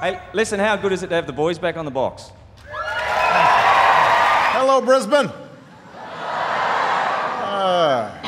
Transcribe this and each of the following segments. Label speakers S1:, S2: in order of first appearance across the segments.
S1: Hey, listen, how good is it to have the boys back on the box?
S2: Hello, Brisbane. Ah.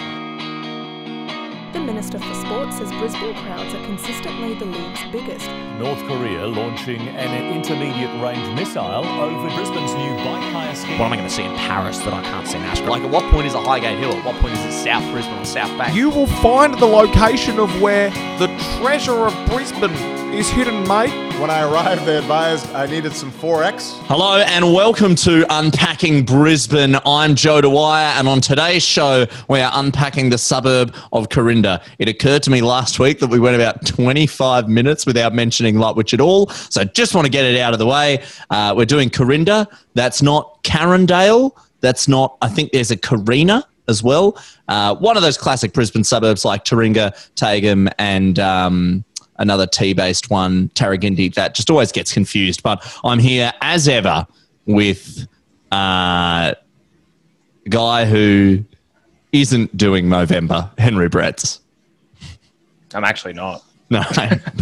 S3: The Minister for Sport says Brisbane crowds are consistently the league's biggest.
S4: North Korea launching an intermediate range missile over Brisbane's new bike hire scheme.
S5: What am I going to see in Paris that I can't see in Ashburn? Like, at what point is a Highgate Hill? At what point is it South Brisbane or South Bank?
S6: You will find the location of where the treasure of Brisbane is hidden, mate.
S2: When I arrived, they advised I needed some 4X.
S7: Hello and welcome to Unpacking Brisbane. I'm Joe Dwyer, and on today's show, we are unpacking the suburb of Corinda. It occurred to me last week that we went about 25 minutes without mentioning Lutwyche at all, so just want to get it out of the way. Uh, we're doing Corinda. That's not Carindale. That's not, I think there's a Carina as well. Uh, one of those classic Brisbane suburbs like Taringa, Tagum, and. Um, another T based one, Tarragindi, that just always gets confused. But I'm here as ever with uh, a guy who isn't doing Movember, Henry Bretts.
S8: I'm actually not.
S7: No,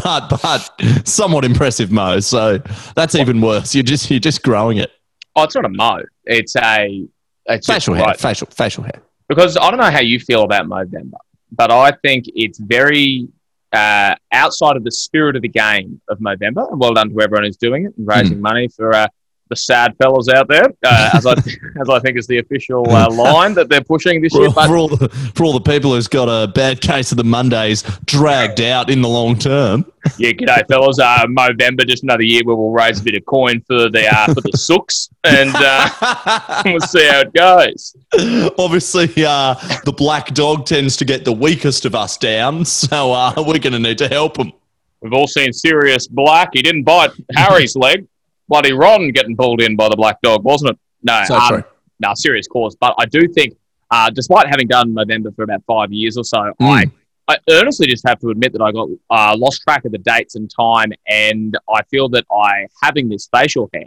S7: but but somewhat impressive Mo. So that's even worse. You're just you're just growing it.
S8: Oh, it's not a mo. It's a it's
S7: Facial hair,
S8: right.
S7: facial facial hair.
S8: because I don't know how you feel about Movember, but I think it's very uh, outside of the spirit of the game of Movember. And well done to everyone who's doing it and raising money for uh, the sad fellas out there, uh, as I as I think is the official uh, line that they're pushing this
S7: For,
S8: year. But
S7: for all the for all the people who's got a bad case of the Mondays dragged out in the long term.
S8: yeah, g'day fellas. Uh, Movember, just another year where we'll raise a bit of coin for the uh, for the sooks, and uh, we'll see how it goes.
S7: Obviously, uh, the black dog tends to get the weakest of us down, so uh, we're going to need to help him.
S8: We've all seen Sirius Black. He didn't bite Harry's leg. Bloody Ron getting pulled in by the black dog, wasn't it? No,
S7: So
S8: um, no, serious cause. But I do think, uh, despite having done November for about five years or so,
S7: Hmm.
S8: I, I earnestly just have to admit that I got uh, lost track of the dates and time, and I feel that I having this facial hair,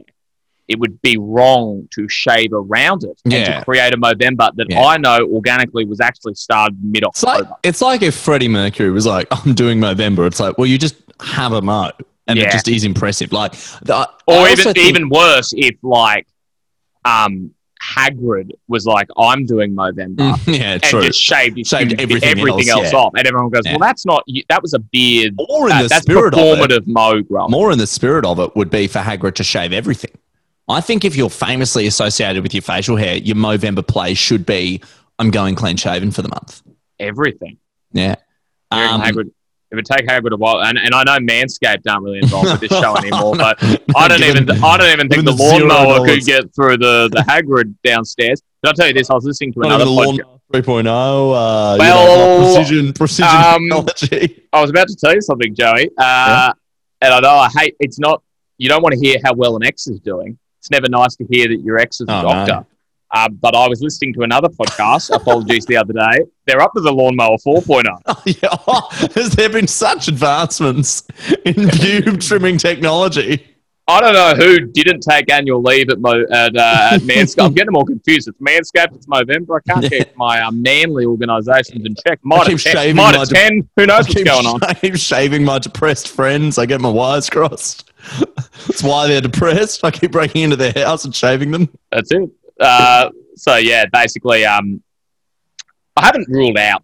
S8: it would be wrong to shave around it and to create a Movember that
S7: Yeah.
S8: I know organically was actually started mid
S7: It's like
S8: October.
S7: it's like if Freddie Mercury was like, "I'm doing Movember." It's like, well, you just have a mo, and it
S8: Yeah.
S7: just is impressive. Like, the,
S8: Or even
S7: think-
S8: even worse, if like um Hagrid was like, I'm doing Movember.
S7: yeah,
S8: And
S7: true.
S8: just shaved,
S7: Shaved everything
S8: everything,
S7: else,
S8: else,
S7: yeah.
S8: off, and everyone goes,
S7: Yeah.
S8: "Well, that's not. That was a beard.
S7: More in
S8: Uh,
S7: the
S8: that's
S7: spirit of it.
S8: performative mo growing."
S7: More in the spirit of it would be for Hagrid to shave everything. I think if you're famously associated with your facial hair, your Movember play should be, "I'm going clean shaven for the month."
S8: Everything.
S7: Yeah. Um,
S8: Hagrid, it would take Hagrid a while, and, and I know Manscaped aren't really involved with this show anymore, but I don't
S7: Given-
S8: even I don't even think the lawnmower could get through the the Hagrid downstairs. But I'll tell you this: I was listening to another podcast.
S7: lawn 3.0, uh, you
S8: Well,
S7: know, precision, precision
S8: um,
S7: technology.
S8: I was about to tell you something, Joey. Uh, And I know I hate it's not. You don't want to hear how well an ex is doing. It's never nice to hear that your ex is a
S7: Oh,
S8: doctor.
S7: no.
S8: Uh, but I was listening to another podcast. apologies the other day. They're up to the lawnmower 4.0.
S7: Oh, yeah. Oh, has there been such advancements in pube trimming technology?
S8: I don't know who didn't take annual leave at, Mo, at, uh, at Manscaped. I'm getting all confused. It's Manscaped. It's Movember. I can't keep my uh, manly organisations in check. Might
S7: keep
S8: have ten.
S7: shaving
S8: Might
S7: my
S8: have
S7: de-
S8: ten. Who knows
S7: I
S8: what's
S7: keep,
S8: going on?
S7: I keep shaving my depressed friends. I get my wires crossed. That's why they're depressed. I keep breaking into their house and shaving them.
S8: That's it. Uh, so yeah, basically, um, I haven't ruled out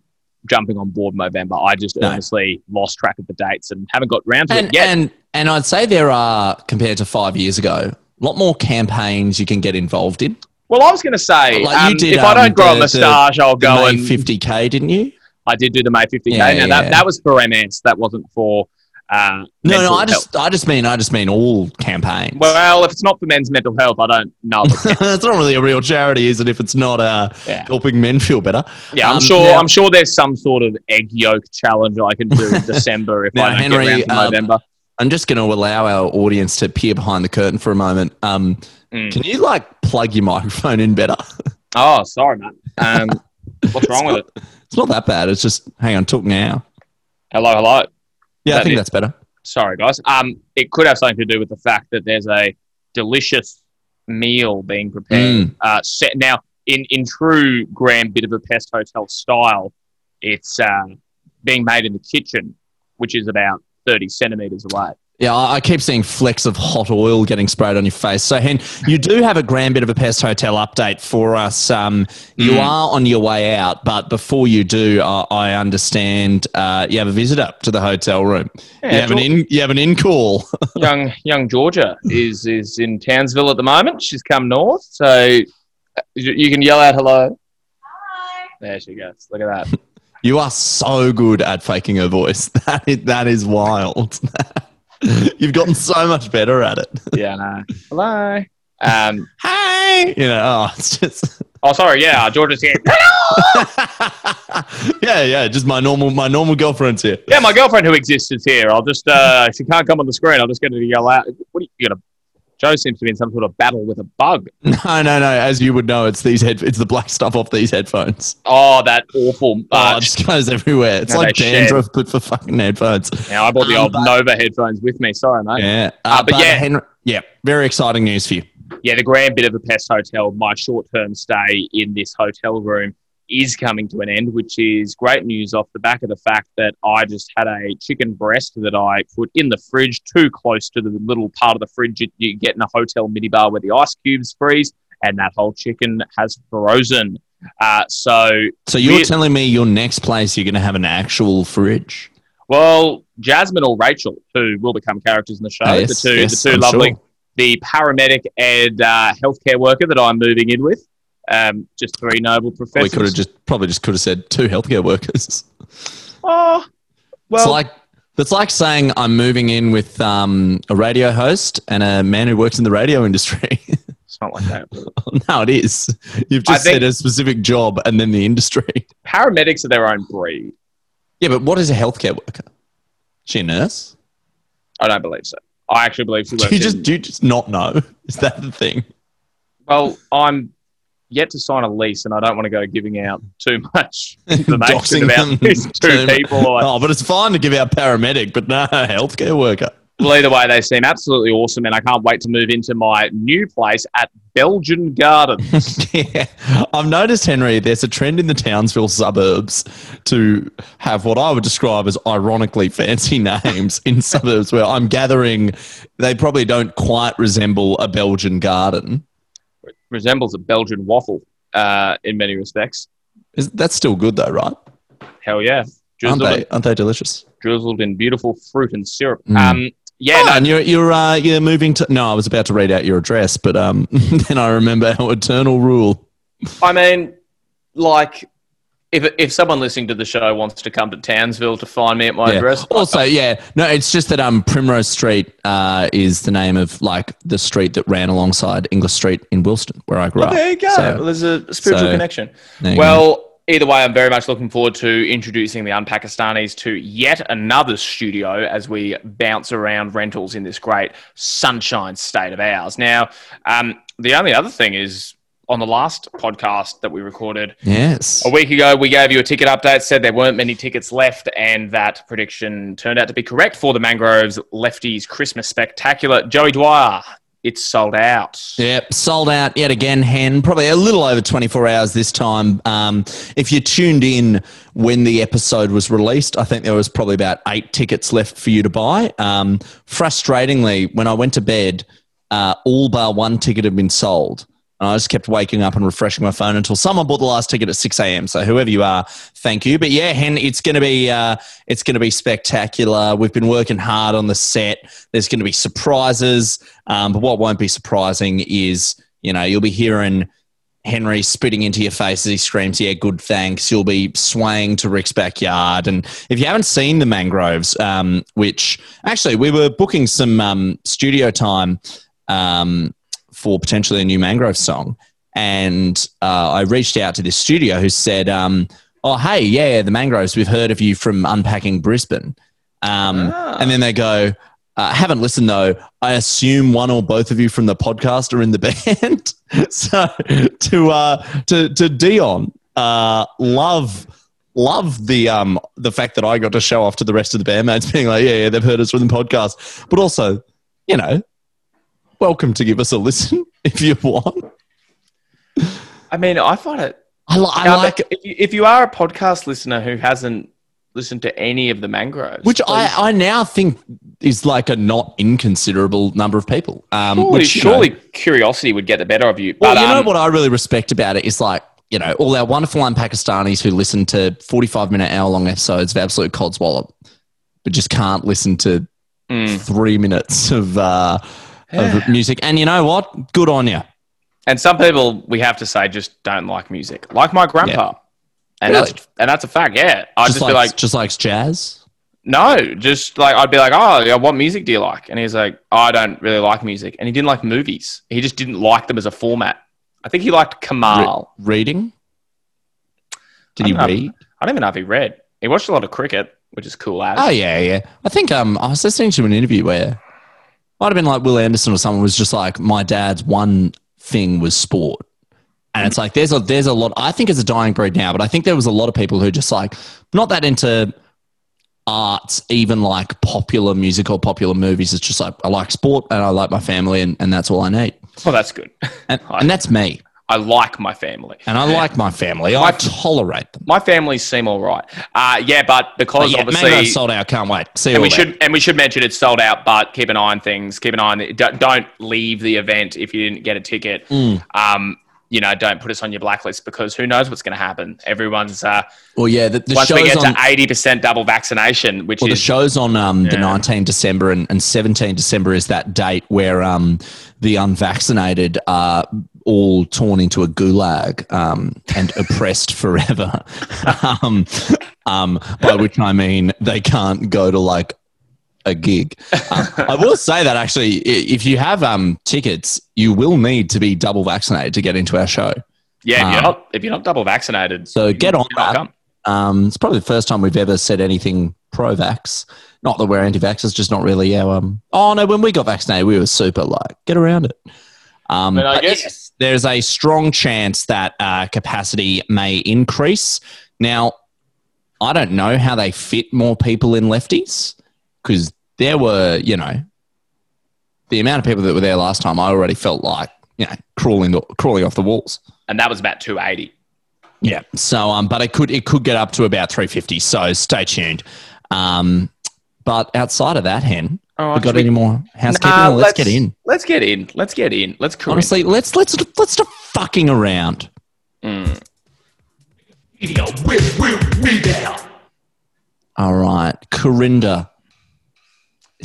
S8: jumping on board Movember. I just
S7: No.
S8: honestly lost track of the dates and haven't got round to
S7: And,
S8: it yet.
S7: and and I'd say there are compared to five years ago, a lot more campaigns you can get involved in.
S8: well, I was going to say,
S7: Like
S8: um,
S7: did,
S8: if I
S7: um,
S8: don't grow
S7: the-
S8: a moustache, I'll
S7: The
S8: go
S7: May
S8: and
S7: 50k, didn't you?
S8: I did do the May 50k.
S7: Yeah,
S8: now
S7: yeah,
S8: that that was for MS. That wasn't for. Uh,
S7: No, no. I
S8: health.
S7: just I just mean I just mean all campaigns.
S8: Well, if it's not for men's mental health, I don't know.
S7: That's not really a real charity, is it? If it's not uh,
S8: Yeah.
S7: helping men feel better.
S8: Yeah, I'm
S7: Um,
S8: sure.
S7: now-
S8: I'm sure there's some sort of egg yolk challenge I can do in December if
S7: Now,
S8: I don't
S7: Henry,
S8: get around to
S7: um,
S8: November.
S7: I'm just going to allow our audience to peer behind the curtain for a moment. Um,
S8: Mm.
S7: Can you like plug your microphone in better?
S8: Oh, sorry, man. Um, what's wrong with it?
S7: It's not that bad. It's just hang on, talk now.
S8: Hello, hello.
S7: Yeah, I think
S8: is-
S7: that's better.
S8: Sorry, guys. Um, it could have something to do with the fact that there's a delicious meal being prepared.
S7: Mm.
S8: Uh, set now in in true Grand Budapest Hotel style. It's uh, being made in the kitchen, which is about thirty centimeters away.
S7: Yeah, I I keep seeing flecks of hot oil getting sprayed on your face. So, Hen, you do have a grand Budapest hotel update for us. Um, you
S8: Mm.
S7: are on your way out, but before you do, uh, I understand uh, you have a visitor to the hotel room. you have an in. You have an in call.
S8: young young Georgia is is in Townsville at the moment. She's come north, so uh, you you can yell out hello. Hi. There she goes. Look at that.
S7: you are so good at faking her voice. That is, that is wild. You've gotten so much better at it.
S8: yeah, no. Hello. Um.
S7: Hey, you know, oh, it's just.
S8: Oh, sorry. Yeah, Georgia's here.
S7: yeah, yeah, just my normal, my normal girlfriend's here.
S8: Yeah, my girlfriend who exists is here. I'll just uh, she can't come on the screen. I'll just get her to yell out. What are you gonna? Joe seems to be in some sort of battle with a bug.
S7: No, no, no. As you would know, it's these head, it's the black stuff off these headphones.
S8: Oh, that awful.
S7: Oh,
S8: Uh,
S7: it just goes everywhere. It's
S8: No,
S7: like
S8: shed.
S7: dandruff, but for fucking headphones.
S8: now I bought the
S7: Um,
S8: old
S7: but-
S8: Nova headphones with me. Sorry, mate.
S7: Yeah,
S8: Uh, but yeah.
S7: Henry, yeah, very exciting news for you.
S8: yeah, the grand Budapest hotel, my short term stay in this hotel room is coming to an end, which is great news off the back of the fact that I just had a chicken breast that I put in the fridge too close to the little part of the fridge you- you get in a hotel minibar where the ice cubes freeze, and that whole chicken has frozen. Uh, so,
S7: So you're telling me your next place you're going to have an actual fridge?
S8: well, Jasmine or Rachel, who will become characters in the show,
S7: Oh, yes,
S8: the two,
S7: yes,
S8: the two
S7: I'm
S8: lovely,
S7: sure.
S8: the paramedic and uh, healthcare worker that I'm moving in with. Um, just three noble
S7: We could have just probably just could have said two healthcare workers.
S8: Oh, well,
S7: it's like it's like saying I'm moving in with um, a radio host and a man who works in the radio industry.
S8: it's not like that.
S7: no, it is. You've just said a specific job and then the industry.
S8: Paramedics are their own breed.
S7: Yeah, but what is a healthcare worker? Is she a nurse?
S8: I don't believe so. I actually believe she
S7: Do you just
S8: in-
S7: do you just not know? Is that the thing?
S8: well, I'm yet to sign a lease, and I don't want to go giving out too much information about these two people. Or,
S7: Oh, but it's fine to give out paramedic, but no healthcare worker.
S8: well, either way, they seem absolutely awesome, and I can't wait to move into my new place at Belgian Gardens.
S7: yeah, I've noticed Henry. There's a trend in the Townsville suburbs to have what I would describe as ironically fancy names in suburbs where I'm gathering they probably don't quite resemble a Belgian garden.
S8: Resembles a Belgian waffle uh, in many respects.
S7: Is, that's still good though, right?
S8: Hell yeah,
S7: Aren't
S8: drizzled,
S7: they? Aren't they delicious?
S8: drizzled in beautiful fruit and syrup.
S7: Mm.
S8: Um, yeah,
S7: Oh,
S8: no,
S7: and you're you're uh, you're moving to. No, I was about to read out your address, but um, then I remember our eternal rule.
S8: I mean, like, if if someone listening to the show wants to come to Townsville to find me at my
S7: Yeah.
S8: address,
S7: Also, yeah, no, it's just that um, Primrose Street uh, is the name of like the street that ran alongside English Street in Wilston, where I grew up.
S8: there you go.
S7: So,
S8: well, there's a spiritual
S7: so-
S8: connection. Well, either way, I'm very much looking forward to introducing the Unpakistanis to yet another studio as we bounce around rentals in this great sunshine state of ours. Now, um, the only other thing is on the last podcast that we recorded,
S7: yes,
S8: A week ago, we gave you a ticket update, said there weren't many tickets left, and that prediction turned out to be correct for the Mangroves Lefties Christmas Spectacular. Joey Dwyer, it's sold out.
S7: Yep, sold out yet again, Hen. Probably a little over 24 hours this time. Um, if you tuned in when the episode was released, I think there was probably about eight tickets left for you to buy. Um, frustratingly, when I went to bed, uh, all bar one ticket had been sold. And I just kept waking up and refreshing my phone until someone bought the last ticket at 6 a.m. So whoever you are, thank you. But yeah, Hen, it's going to be uh, it's to be spectacular. We've been working hard on the set. There's going to be surprises. Um, but what won't be surprising is you know you'll be hearing Henry spitting into your face as he screams, "Yeah, good thanks." You'll be swaying to Rick's backyard, and if you haven't seen the Mangroves, um, which actually we were booking some um, studio time um, for potentially a new Mangrove song, and uh, I reached out to this studio who said, um, "Oh, hey, yeah, the Mangroves. We've heard of you from Unpacking Brisbane," um, and then they go. Uh, haven't listened though. I assume one or both of you from the podcast are in the band. so to uh, to to Dion, uh, love love the um the fact that I got to show off to the rest of the bandmates, being like, yeah, yeah, they've heard us from the podcast, but also, you know, welcome to give us a listen if you want.
S8: I mean, I find it.
S7: I, li- I like
S8: if, you, if you are a podcast listener who hasn't listened to any of the mangroves.
S7: Which
S8: Please.
S7: I, I now think is like a not inconsiderable number of people. Um,
S8: surely,
S7: which, you know-
S8: surely curiosity would get the better of you.
S7: Well,
S8: But
S7: you know
S8: um,
S7: what I really respect about it is like, you know, all our wonderful Unpakistanis who listen to 45 minute, hour long episodes of Absolute Codswallop, but just can't listen to
S8: Mm.
S7: three minutes of, uh, of music. And you know what? Good on you.
S8: And some people, we have to say, just don't like music, like my grandpa. And
S7: Really?
S8: that's and that's a fact. Yeah, I'd just,
S7: Just,
S8: be like,
S7: just likes jazz.
S8: no, just like I'd be like, oh, yeah, what music do you like? And he's like, oh, I don't really like music, and he didn't like movies. He just didn't like them as a format. I think he liked Kamal.
S7: Reading? Did
S8: I
S7: he
S8: don't know.
S7: read?
S8: I don't even know if he read. He watched a lot of cricket, which is cool as.
S7: Oh yeah, yeah. I think um I was listening to an interview where might have been like Wil Anderson or someone was just like my dad's one thing was sport. And it's like there's a there's a lot I think it's a dying breed now, but I think there was a lot of people who just like not that into arts, even like popular music or popular movies. It's just like I like sport and I like my family and, and that's all I need.
S8: Well, that's good.
S7: And, and that's me.
S8: I like my family.
S7: And I like my family. I tolerate them.
S8: My families seem all right. Uh, yeah, but because
S7: But yeah,
S8: obviously
S7: sold out. Can't wait. See you
S8: and we should and we should mention it's sold out, but keep an eye on things. Keep an eye on it. Don't, don't leave the event if you didn't get a ticket.
S7: Mm.
S8: Um, you know, don't put us on your blacklist because who knows what's going to happen. Everyone's uh,
S7: Well, yeah, the, the
S8: once
S7: show's
S8: we get
S7: on,
S8: to eighty percent double vaccination, which
S7: Well, the show's on um, the
S8: Yeah.
S7: 19 December and, and 17 December is that date where um, the unvaccinated are all torn into a gulag um, and oppressed forever. um, um, by which I mean they can't go to like a gig. Um, I will say that actually, if you have um, tickets, you will need to be double vaccinated to get into our show.
S8: yeah. If you're
S7: um,
S8: not if you're not double vaccinated,
S7: So get on that. Um, it's probably the first time we've ever said anything pro-vax. Not that we're anti-vaxxers, just not really our. Um, oh no, when we got vaccinated, we were super like get around it. Um,
S8: But I
S7: but
S8: guess-
S7: yes, there's a strong chance that uh, capacity may increase. Now, I don't know how they fit more people in lefties because there were, you know, the amount of people that were there last time. I already felt like you know crawling crawling off the walls.
S8: and that was about two eighty.
S7: Yeah. So, um, but it could it could get up to about three fifty. So stay tuned. Um, but outside of that, hen,
S8: Oh,
S7: we got
S8: we-
S7: any more housekeeping?
S8: Nah,
S7: or let's, get in.
S8: Let's get in. Let's get in. Let's Corinne.
S7: Honestly, let's let's let's stop fucking around.
S8: Mm.
S7: All right, Corinda.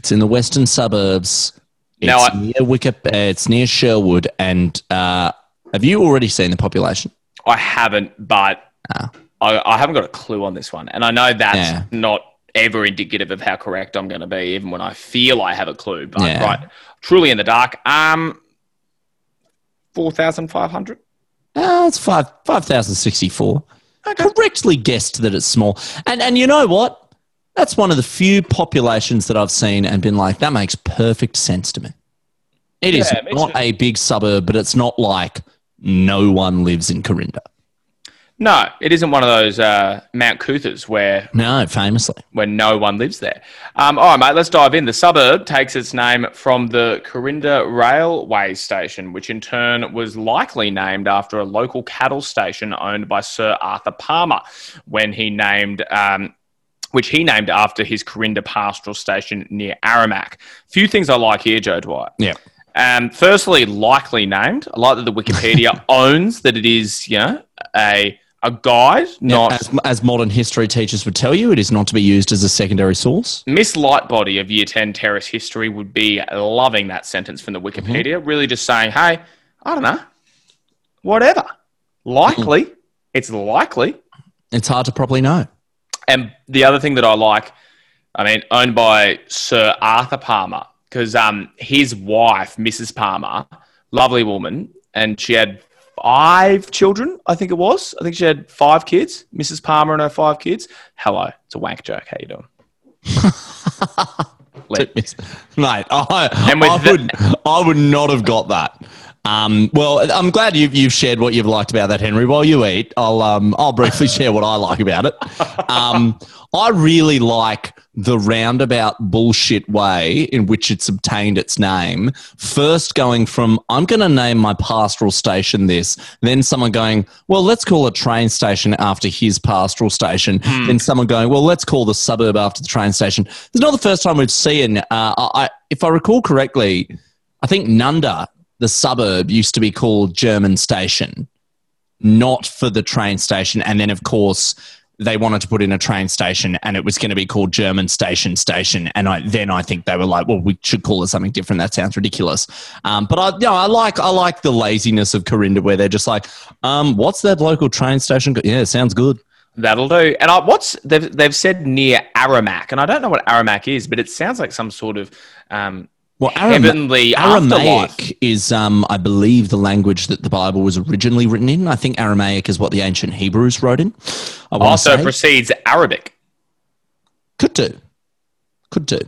S7: It's in the western suburbs. It's
S8: Now I-
S7: near uh, It's near Sherwood. And uh, have you already seen the population?
S8: I haven't, but
S7: Ah.
S8: I, I haven't got a clue on this one, and I know that's
S7: Yeah.
S8: not ever indicative of how correct I'm going to be, even when I feel I have a clue. But
S7: Yeah.
S8: right, truly in the dark. Um, four thousand five hundred.
S7: Uh, it's five five thousand sixty four. Correctly guessed that it's small, and and you know what? That's one of the few populations that I've seen and been like, that makes perfect sense to me. It is
S8: Yeah, it
S7: not a big suburb, but it's not like no one lives in Corinda.
S8: No, it isn't one of those uh, Mount Coot-thas where
S7: No, famously.
S8: where no one lives there. Um, all right, mate, let's dive in. The suburb takes its name from the Corinda Railway Station, which in turn was likely named after a local cattle station owned by Sir Arthur Palmer when he named. Um, which he named after his Corinda pastoral station near Aramac. Few things I like here, Joe Dwight.
S7: Yeah.
S8: Um, firstly, likely named. I like that the Wikipedia owns that it is, you know, a a guide, not
S7: as, as modern history teachers would tell you, it is not to be used as a secondary source.
S8: Miss Lightbody of Year 10 Terrace History would be loving that sentence from the Wikipedia, really just saying, hey, I don't know, whatever. Likely, it's likely.
S7: It's hard to properly know.
S8: And the other thing that I like, I mean, owned by Sir Arthur Palmer, because um, his wife, Mrs. Palmer, lovely woman, and she had five children, I think it was. I think she had five kids, Mrs. Palmer and her five kids. Hello, it's a wank joke. How you doing?
S7: Mate, I, I, would, I would not have got that. Um, well, I'm glad you've, you've shared what you've liked about that, Henry. While you eat, I'll um, I'll briefly share what I like about it. Um, I really like the roundabout bullshit way in which it's obtained its name. First, going from I'm going to name my pastoral station this, then someone going, well, let's call a train station after his pastoral station. Then someone going, well, let's call the suburb after the train station. It's not the first time we've seen. Uh, I, if I recall correctly, I think Nundah, the suburb, used to be called German Station, not for the train station. And then, of course, they wanted to put in a train station and it was going to be called German Station Station. And I, then I think they were like, well, we should call it something different. That sounds ridiculous. Um, but I, you know, I like, I like the laziness of Corinda where they're just like, um, what's that local train station? Yeah, sounds good.
S8: That'll do. And I, what's they've they've said near Aramac, and I don't know what Aramac is, but it sounds like some sort of um,
S7: Well,
S8: heavenly afterlife.
S7: Aramaic is, um, I believe, the language that the Bible was originally written in. I think Aramaic is what the ancient Hebrews wrote in.
S8: Also
S7: say.
S8: precedes Arabic.
S7: Could do. Could do.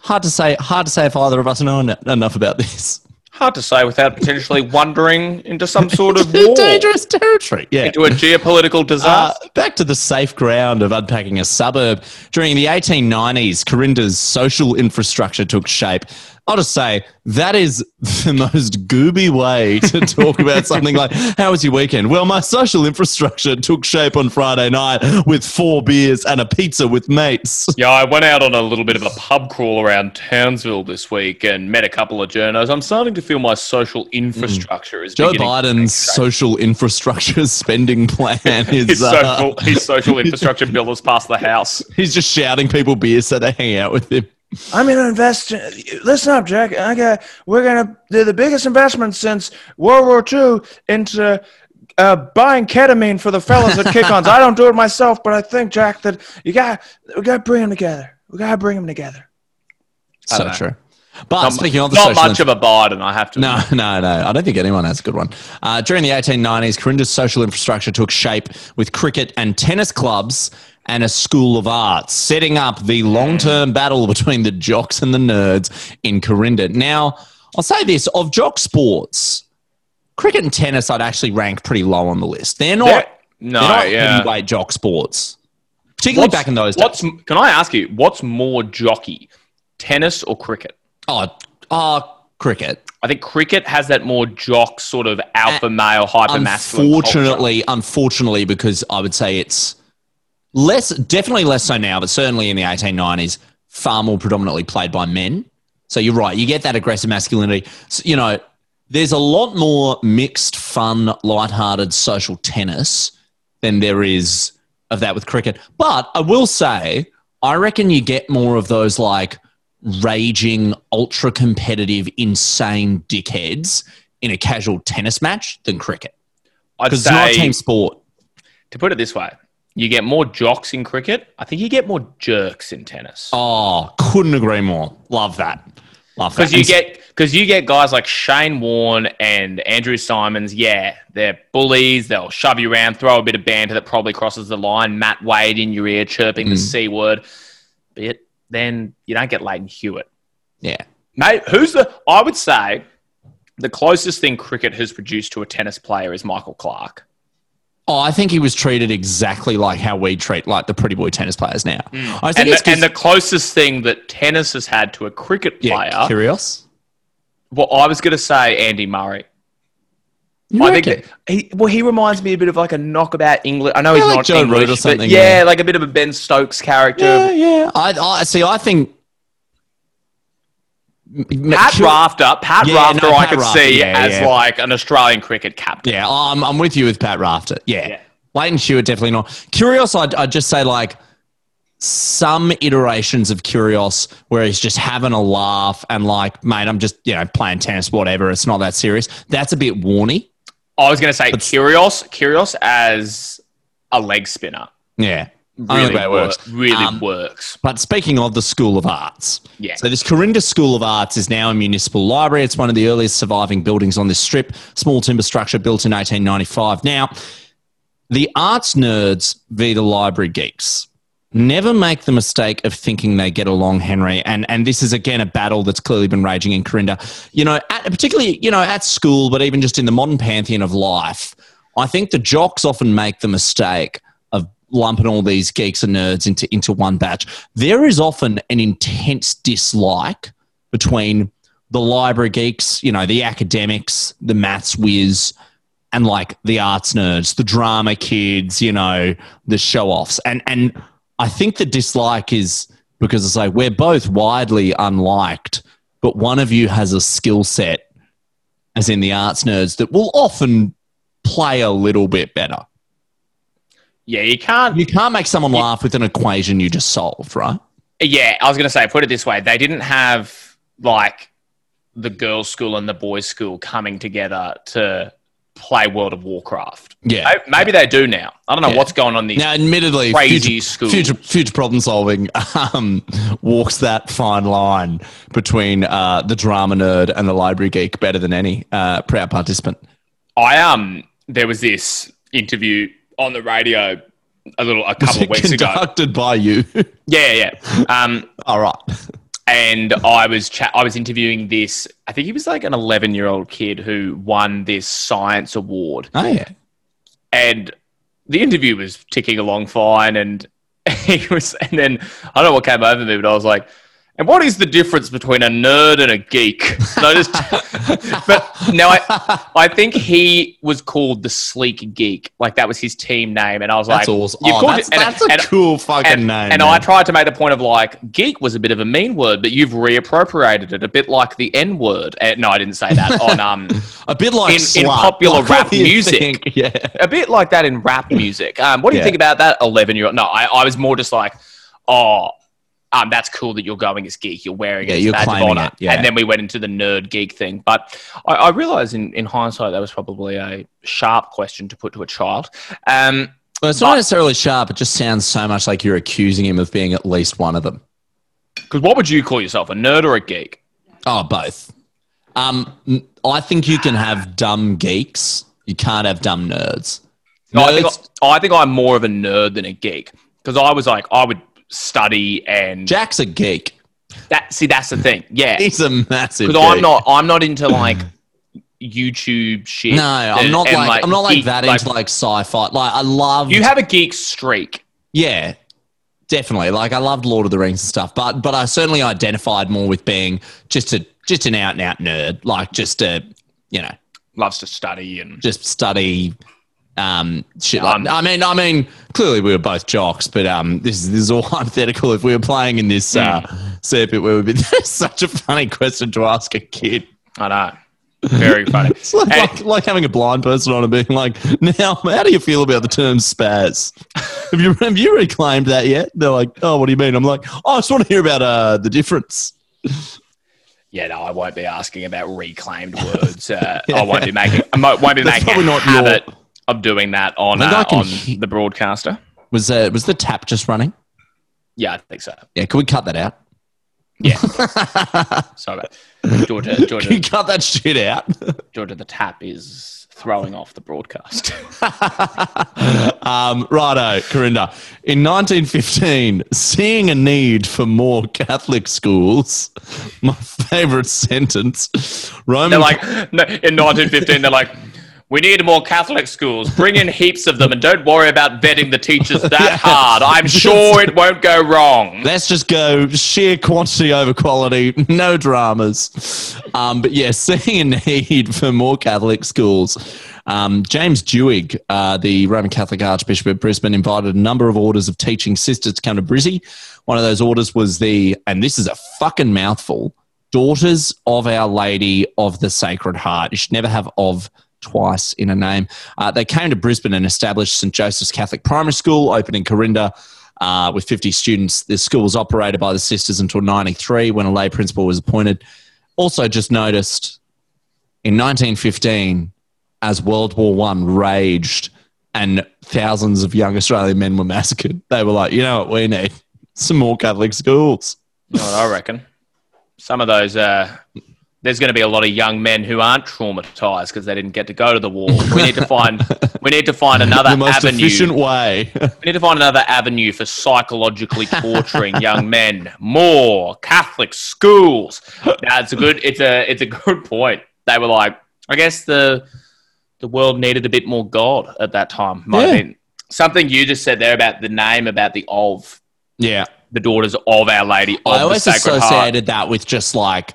S7: Hard to say. Hard to say if either of us know en- enough about this.
S8: Hard to say without potentially wandering into some sort of war,
S7: Dangerous territory. Yeah.
S8: into a geopolitical
S7: Uh,
S8: disaster.
S7: back to the safe ground of unpacking a suburb. During the 1890s, Corinda's social infrastructure took shape. I'll just say that is the most gooby way to talk about something like, How was your weekend? Well, my social infrastructure took shape on Friday night with four beers and a pizza with mates.
S8: Yeah, I went out on a little bit of a pub crawl around Townsville this week and met a couple of journos. I'm starting to feel my social infrastructure is
S7: Joe Biden's social infrastructure spending plan is
S8: his
S7: uh,
S8: social, his social infrastructure bill has passed the House.
S7: he's just shouting people beers so they hang out with him.
S9: I'm going to invest. Listen up, Jack. I got. We're going to do the biggest investment since World War II into uh, buying ketamine for the fellas at Kick-Ons. I don't do it myself, but I think Jack that you got. We got to bring them together. We got to bring them together.
S7: So true. But
S8: Not,
S7: speaking of the
S8: not much of a Biden, I have to.
S7: No, no, no. I don't think anyone has a good one. Uh, during the 1890s, Corinda's social infrastructure took shape with cricket and tennis clubs and a school of arts, setting up the long term battle between the jocks and the nerds in Corinda. Now, I'll say this of jock sports, cricket and tennis, I'd actually rank pretty low on the list. They're not,
S8: They're- no,
S7: they're not
S8: yeah.
S7: heavyweight jock sports, particularly back in those days.
S8: Can I ask you? What's more jockey, tennis or cricket?
S7: Oh, oh, cricket.
S8: I think cricket has that more jock sort of alpha male, hyper masculine.
S7: Unfortunately, unfortunately, because I would say it's less, definitely less so now, but certainly in the 1890s, far more predominantly played by men. So you're right, you get that aggressive masculinity. So, you know, there's a lot more mixed, fun, light-hearted social tennis than there is of that with cricket. But I will say, I reckon you get more of those like raging, ultra competitive, insane dickheads in a casual tennis match than cricket because it's not a team sport.
S8: to put it this way, you get more jocks in cricket. I think you get more jerks in tennis.
S7: Oh, couldn't agree more. Love that. Love that.
S8: Because you get because you get guys like Shane Warne and Andrew Symonds. Yeah, they're bullies. They'll shove you around, throw a bit of banter that probably crosses the line. Matt Wade in your ear chirping
S7: Mm.
S8: the c word. But then you don't get Lleyton Hewitt.
S7: yeah.
S8: Mate, who's the? I would say the closest thing cricket has produced to a tennis player is Michael Clarke.
S7: Oh, I think he was treated exactly like how we treat like the pretty boy tennis players now. Mm. I think
S8: And the, and the closest thing that tennis has had to a cricket player,
S7: yeah, Kyrgios.
S8: well, I was going to say Andy Murray.
S7: You
S8: I
S7: reckon?
S8: think he, well, he reminds me a bit of like a knockabout English. I know
S7: Yeah,
S8: he's
S7: like
S8: not
S7: Joe Root
S8: English,
S7: or
S8: but
S7: something,
S8: yeah,
S7: yeah.
S8: like a bit of a Ben Stokes character.
S7: yeah, yeah. I, I see. I think
S8: Pat Rafter, Pat
S7: Yeah,
S8: Rafter,
S7: no,
S8: I
S7: Pat
S8: could
S7: Rafter,
S8: see
S7: yeah,
S8: as
S7: yeah.
S8: like an Australian cricket captain.
S7: Yeah, oh, I'm, I'm with you with Pat Rafter. Yeah.
S8: Yeah.
S7: Lleyton Hewitt, definitely not. Kyrgios, I'd, I'd just say like some iterations of Kyrgios where he's just having a laugh and like, mate, I'm just, you know, playing tennis, whatever. It's not that serious. That's a bit warny.
S8: I was going to say Kyrgios, Kyrgios as a leg spinner
S7: Yeah.
S8: Really works. Really
S7: Um,
S8: works.
S7: But speaking of the School of Arts,
S8: Yeah.
S7: So this Corinda School of Arts is now a municipal library. It's one of the earliest surviving buildings on this strip. Small timber structure built in 1895. Now, the arts nerds v the library geeks. never make the mistake of thinking they get along, Henry. And and this is again a battle that's clearly been raging in Corinda. You know, at, particularly you know at school, but even just in the modern pantheon of life, I think the jocks often make the mistake lumping all these geeks and nerds into into one batch. There is often an intense dislike between the library geeks, you know, the academics, the maths whiz, and like the arts nerds, the drama kids, you know, the show offs. And and I think the dislike is because it's like we're both widely unliked, but one of you has a skill set, as in the arts nerds, that will often play a little bit better.
S8: Yeah, you can't.
S7: You can't make someone laugh with an equation you just solved, right?
S8: Yeah, I was going to say, put it this way: they didn't have like the girls' school and the boys' school coming together to play World of Warcraft.
S7: Yeah.
S8: Maybe, maybe they do now. I don't know
S7: Yeah.
S8: what's going on. These
S7: Now, admittedly,
S8: crazy
S7: future,
S8: schools.
S7: future, future problem solving um, walks that fine line between uh, the drama nerd and the library geek better than any uh, proud participant.
S8: I um, there was this interview on the radio a little a couple of weeks ago.
S7: Conducted by you.
S8: Yeah, yeah. yeah. Um,
S7: All right.
S8: and I was chat. I was interviewing this. I think he was like an 11 year old kid who won this science award.
S7: Oh, yeah.
S8: and the interview was ticking along fine and he was and then I don't know what came over me but I was like and what is the difference between a nerd and a geek just but now I I think he was called the sleek geek like that was his team name and I was
S7: That's
S8: like
S7: awesome.
S8: "You've
S7: Oh,
S8: called
S7: that's,
S8: it-" and-
S7: that's a
S8: and-
S7: cool fucking
S8: and,
S7: name.
S8: and
S7: man.
S8: I tried to make the point of like geek was a bit of a mean word, but you've reappropriated it a bit like the N word. Uh, no, I didn't say that on um
S7: a bit like
S8: in- in popular
S7: what
S8: rap music.
S7: think? Yeah.
S8: a bit like that in rap music. Um, what do you
S7: Yeah.
S8: think about that, eleven year old? No, I, I was more just like, oh, um, that's cool that you're going as geek. You're wearing
S7: Yeah,
S8: it
S7: you're claiming it, yeah.
S8: And then we went into the nerd geek thing. But I, I realized in, in hindsight that was probably a sharp question to put to a child. Um,
S7: Well, it's not necessarily sharp. It just sounds so much like you're accusing him of being at least one of them.
S8: because what would you call yourself, a nerd or a geek?
S7: Oh, both. Um, I think you can have dumb geeks. You can't have dumb nerds.
S8: No, I think, I, I think I'm more of a nerd than a geek because I was like, I would study and
S7: Jack's a geek.
S8: that. See, that's the thing. Yeah,
S7: He's a massive.
S8: because I'm not I'm not into like YouTube shit.
S7: No, I'm not
S8: and,
S7: like, I'm not like
S8: geek-
S7: that into like sci-fi. Like I love.
S8: you have a geek streak.
S7: yeah, definitely. Like I loved Lord of the Rings and stuff, but but I certainly identified more with being just a just an out and out nerd. Like just a you know
S8: Loves to study and
S7: just study um shit like I mean I mean clearly we were both jocks but um this is this is all hypothetical if we were playing in this uh circuit where we'd be such a funny question to ask a kid
S8: I know. Very funny.
S7: it's like,
S8: And-
S7: like, like having a blind person on and being like now how do you feel about the term spaz have you have you reclaimed that yet they're like oh what do you mean I'm like oh I just want to hear about uh the difference
S8: yeah, no, I won't be asking about reclaimed words. Uh, I won't be making. I won't be
S7: That's
S8: making a
S7: probably not
S8: habit
S7: your-
S8: of doing that on
S7: I think I
S8: uh, on
S7: he-
S8: the broadcaster.
S7: was uh, was the tap just running
S8: Yeah, I think so.
S7: yeah can we cut that out
S8: Yeah. Sorry, about Georgia.
S7: can you cut that shit out
S8: Georgia. The tap is throwing off the broadcast.
S7: um, righto, Corinda. In 1915, seeing a need for more Catholic schools, my favourite sentence, Roman.
S8: They're like, in 1915, they're like, we need more Catholic schools. Bring in heaps of them and don't worry about vetting the teachers that hard. I'm sure it won't go wrong.
S7: Let's just go sheer quantity over quality, no dramas. Um, but yeah, seeing a need for more Catholic schools. Um, James Duhig, uh, the Roman Catholic Archbishop of Brisbane, invited a number of orders of teaching sisters to come to Brizzy. One of those orders was the, and this is a fucking mouthful, Daughters of Our Lady of the Sacred Heart. You should never have of twice in a name. Uh, they came to Brisbane and established St. Joseph's Catholic Primary School, opened in Corinda uh, with 50 students. The school was operated by the sisters until 93 when a lay principal was appointed. Also, just noticed in 1915, as World War One raged and thousands of young Australian men were massacred, they were like, you know what we need? Some more Catholic schools.
S8: Well, I reckon some of those uh, there's going to be a lot of young men who aren't traumatized because they didn't get to go to the war. We need to find we need to find another
S7: the most
S8: avenue.
S7: efficient way.
S8: We need to find another avenue for psychologically torturing young men. More Catholic schools. That's a good. It's a it's a good point. They were like, I guess the the world needed a bit more God at that time. Might
S7: Yeah.
S8: Something you just said there about the name about the of
S7: yeah.
S8: the daughters of Our Lady of
S7: I
S8: the
S7: always
S8: Sacred Heart.
S7: associated that with just like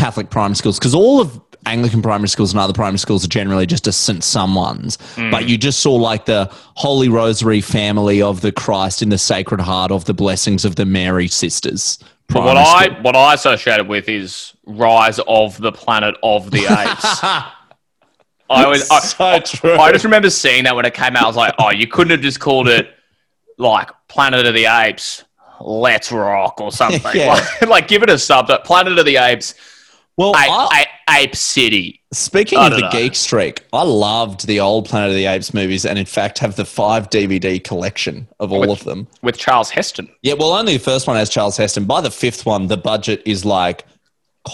S7: Catholic primary schools because all of Anglican primary schools and other primary schools are generally just a St. Someone's.
S8: Hmm.
S7: But you just saw like the Holy Rosary family of the Christ in the Sacred Heart of the blessings of the Mary sisters.
S8: But what
S7: primary
S8: I what I associate it with is Rise of the Planet of the Apes. I I,
S7: So true.
S8: I just remember seeing that when it came out. I was like, oh, you couldn't have just called it like Planet of the Apes. Let's rock or something.
S7: Yeah.
S8: Like, like, give it a subtitle. Planet of the Apes.
S7: Well,
S8: Ape,
S7: I-
S8: Ape, City.
S7: Speaking
S8: I
S7: of the
S8: know.
S7: geek streak, I loved the old Planet of the Apes movies, and in fact, have the five DVD collection of all of them.
S8: with Charlton Heston.
S7: Yeah, well, only the first one has Charlton Heston. By the fifth one, the budget is like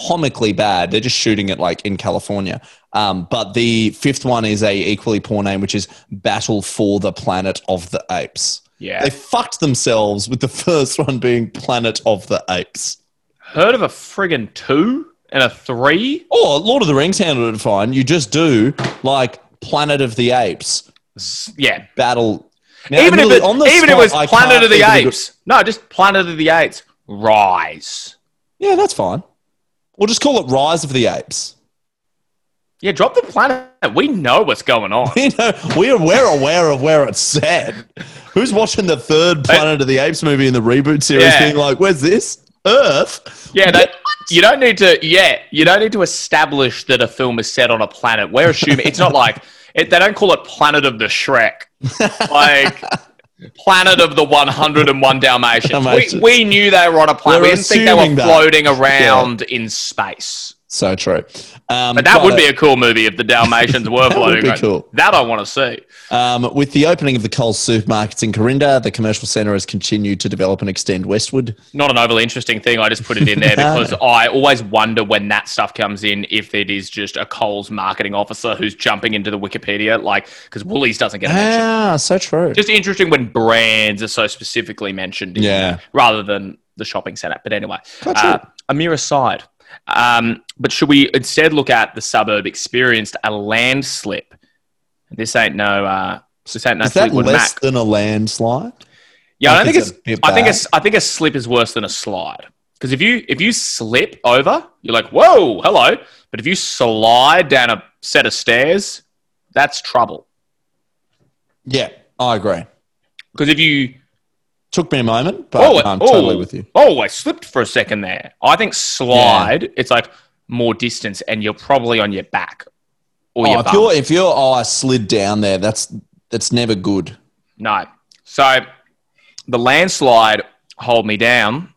S7: comically bad. They're just shooting it like in California. Um, but the fifth one is a equally poor name, which is Battle for the Planet of the Apes.
S8: Yeah.
S7: They fucked themselves with the first one being Planet of the Apes.
S8: Heard of a friggin' two and a three?
S7: Or Lord of the Rings handled it fine. You just do like Planet of the Apes
S8: Yeah.
S7: battle. Now,
S8: even if it,
S7: on the
S8: even if it was
S7: I
S8: Planet of the
S7: think a good-
S8: Apes. No, just Planet of the Apes. Rise.
S7: Yeah, that's fine. We'll just call it Rise of the Apes.
S8: Yeah, drop the planet. We know what's going on.
S7: You know, we're, we're aware of where it's set. Who's watching the third Planet of the Apes movie in the reboot series
S8: Yeah.
S7: being like, where's this? Earth?
S8: Yeah, that, you don't need to. Yeah, you don't need to establish that a film is set on a planet. We're assuming it's not like it, they don't call it Planet of the Shrek, like Planet of the 101 Dalmatians.
S7: Dalmatians.
S8: We, we knew they were on a planet.
S7: We're
S8: we didn't think they were
S7: that.
S8: floating around in space.
S7: So true. Um,
S8: But that would be a cool movie if the Dalmatians were
S7: That would
S8: floating
S7: be cool.
S8: That I want to see.
S7: Um, with the opening of the Coles supermarkets in Corinda, the commercial centre has continued to develop and extend westward.
S8: not an overly interesting thing. I just put it in there because I always wonder when that stuff comes in if it is just a Coles marketing officer who's jumping into the Wikipedia, like because Woolies doesn't get a mention.
S7: Ah, so true.
S8: Just interesting when brands are so specifically mentioned,
S7: Yeah.
S8: rather than the shopping centre. But anyway, uh, a mere aside. Um, but should we instead look at the suburb experienced a landslip? This ain't no. Uh, this ain't no
S7: Is that less
S8: Mac.
S7: than a landslide?
S8: Yeah, I don't think
S7: is
S8: it's.
S7: it a
S8: I think it's. I think a slip is worse than a slide. Because if you if you slip over, you're like, whoa, hello. But if you slide down a set of stairs, that's trouble.
S7: Yeah, I agree.
S8: Because if you
S7: Took me a moment, but
S8: oh,
S7: I'm
S8: oh,
S7: totally with you.
S8: Oh, I slipped for a second there. I think slide, it's like more distance, and you're probably on your back or
S7: Oh,
S8: your
S7: if
S8: bum.
S7: you're if you're oh I slid down there, that's that's never good.
S8: No. So the landslide hold me down.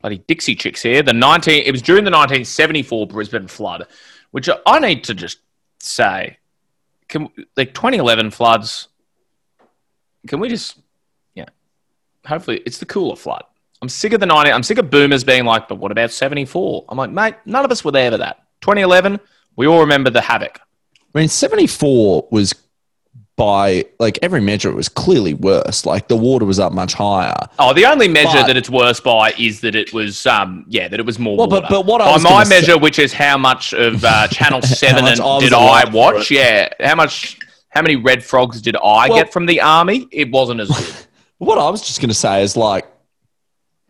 S8: Bloody Dixie chicks here. The 19 it was during the 1974 Brisbane flood, which I need to just say can like 2011 floods can we just yeah. Hopefully it's the cooler flood. I'm sick of the 90 I'm sick of boomers being like, but what about 74? I'm like, mate, none of us were there for that. 2011, we all remember the havoc.
S7: I mean, 74 was by like every measure, it was clearly worse. Like the water was up much higher.
S8: Oh, the only measure
S7: But-
S8: that it's worse by is that it was, um, yeah, that it was more
S7: Well,
S8: water.
S7: but- but what I
S8: by
S7: was
S8: my
S7: gonna say-
S8: measure, which is how much of uh, Channel Seven and
S7: I
S8: did I watch? Yeah, how much, how many red frogs did I
S7: Well-
S8: get from the army? It wasn't as good.
S7: What I was just going to say is like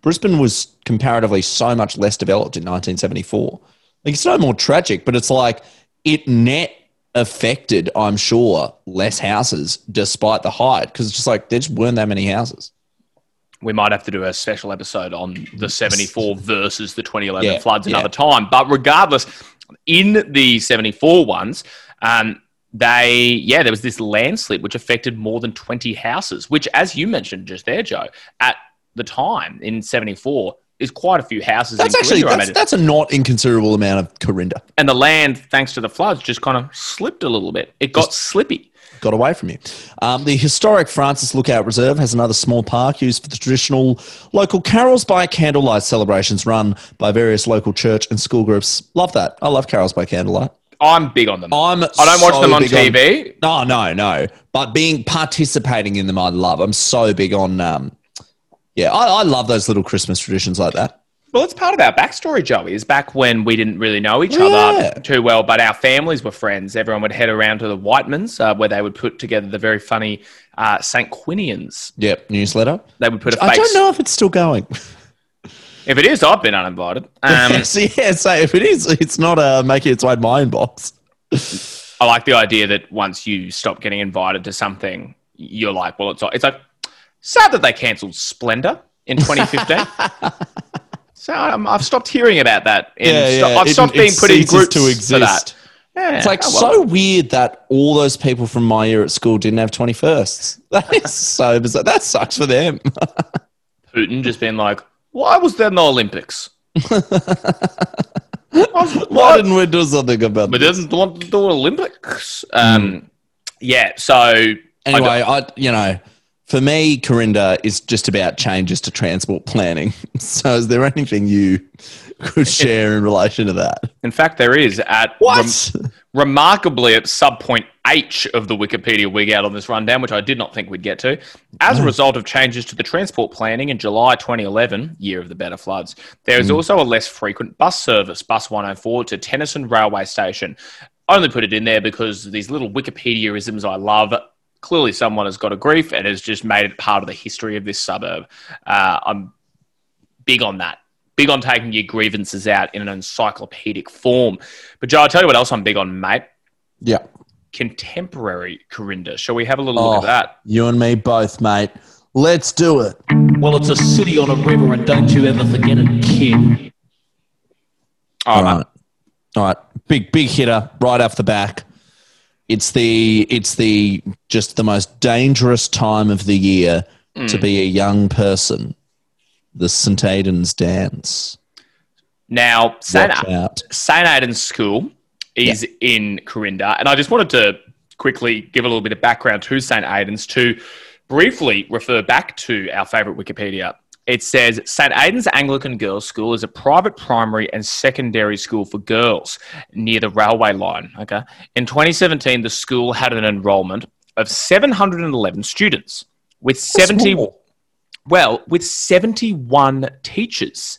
S7: Brisbane was comparatively so much less developed in 1974. Like it's no more tragic, but it's like it net affected, I'm sure, less houses despite the height because it's just like there just weren't that many houses.
S8: we might have to do a special episode on the 74 versus the 2011
S7: Yeah,
S8: floods
S7: yeah.
S8: another time. But regardless, in the 74 ones, um, they, yeah, there was this landslip which affected more than 20 houses, which, as you mentioned just there, Joe, at the time in 74, is quite a few houses
S7: That's
S8: in
S7: actually
S8: Corinda,
S7: that's, that's a not inconsiderable amount of Corinda.
S8: and the land, thanks to the floods, just kind of slipped a little bit. It got slippy.
S7: got away from you. Um, the historic Francis Lookout Reserve has another small park used for the traditional local carols by candlelight celebrations run by various local church and school groups. Love that. I love carols by candlelight.
S8: I'm big on them.
S7: I'm
S8: I don't watch
S7: so
S8: them on TV.
S7: No, no, no. But being participating in them, I love. I'm so big on. Um, yeah, I, I love those little Christmas traditions like that.
S8: Well, it's part of our backstory, Joey. Is back when we didn't really know each
S7: Yeah.
S8: other too well, but our families were friends. Everyone would head around to the Whitemans, uh, where they would put together the very funny uh, St. Quinians.
S7: Yep, newsletter.
S8: They would put a
S7: I
S8: fake.
S7: I don't know if it's still going.
S8: If it is, I've been uninvited. Um,
S7: yeah, so if it is, it's not uh, making its way to my inbox.
S8: I like the idea that once you stop getting invited to something, you're like, well, it's it's like sad that they cancelled Splendour in 2015. so um, I've stopped hearing about that. And
S7: Yeah,
S8: sto-
S7: yeah.
S8: I've
S7: It-
S8: stopped
S7: it
S8: being put in groups
S7: to
S8: for that. Yeah,
S7: It's like
S8: oh, well.
S7: so weird that all those people from my year at school didn't have 21st. That is so bizarre. That sucks for them.
S8: Putin just being like, why was there no Olympics?
S7: Why didn't we do something about it?
S8: We
S7: this?
S8: didn't want to do Olympics. Um, Yeah, so
S7: Anyway, I, you know, for me, Corinda is just about changes to transport planning. So, is there anything you could share in relation to that?
S8: in fact, there is at
S7: What?
S8: rem- remarkably at subpoint H of the Wikipedia wig out on this rundown, which I did not think we'd get to. As a result of changes to the transport planning in July 2011, year of the better floods, there is hmm. also a less frequent bus service, Bus 104, to Tennyson Railway Station. I Only put it in there because these little Wikipedia-isms I love. Clearly, someone has got a grief and has just made it part of the history of this suburb. Uh, I'm big on that. Big on taking your grievances out in an encyclopedic form. But Joe, I'll tell you what else I'm big on, mate.
S7: Yeah.
S8: Contemporary Corinda. Shall we have a little look
S7: Oh,
S8: at that?
S7: You and me both, mate. Let's do it.
S5: Well, it's a city on a river, and don't you ever forget it, kid.
S8: Oh,
S7: All
S8: mate.
S7: right. All right. Big big hitter right off the back. It's the it's the just the most dangerous time of the year to hmm. be a young person. The St. Aidan's dance.
S8: Now, St. St. Aidan's School is in Corinda. And I just wanted to quickly give a little bit of background to St. Aidan's to briefly refer back to our favourite Wikipedia. It says St. Aidan's Anglican Girls' School is a private primary and secondary school for girls near the railway line. Okay. In 2017, the school had an enrolment of 711 students with 70
S7: small.
S8: well, with 71 teachers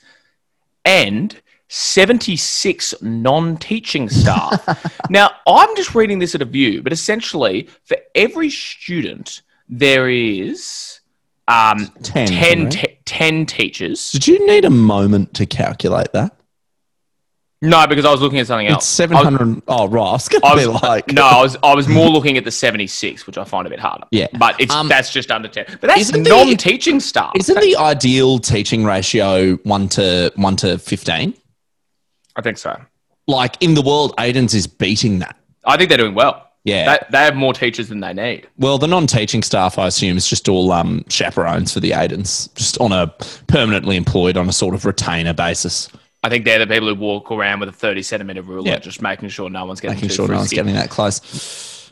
S8: and 76 non teaching staff. now, I'm just reading this at a view, but essentially, for every student, there is um,
S7: 10,
S8: 10,
S7: right?
S8: te- 10 teachers.
S7: Did you need a moment to calculate that?
S8: No, because I was looking at something else.
S7: It's
S8: else.
S7: seven hundred. Oh, right. I was going to be like,
S8: no, I was I was more looking at the 76, which I find a bit harder.
S7: Yeah.
S8: But it's
S7: Um,
S8: that's just under 10. But that's
S7: the-
S8: non teaching staff.
S7: Isn't the ideal teaching ratio one to one to fifteen?
S8: I think so.
S7: Like in the world, Aidan's is beating that.
S8: I think they're doing well.
S7: Yeah.
S8: They, they have more teachers than they need.
S7: Well, the non-teaching staff, I assume, is just all um, chaperones for the Aidans, just on a permanently employed on a sort of retainer basis,
S8: I think they're the people who walk around with a 30 centimeter ruler,
S7: Yeah.
S8: just making sure no one's getting
S7: making
S8: too
S7: sure no one's getting that close.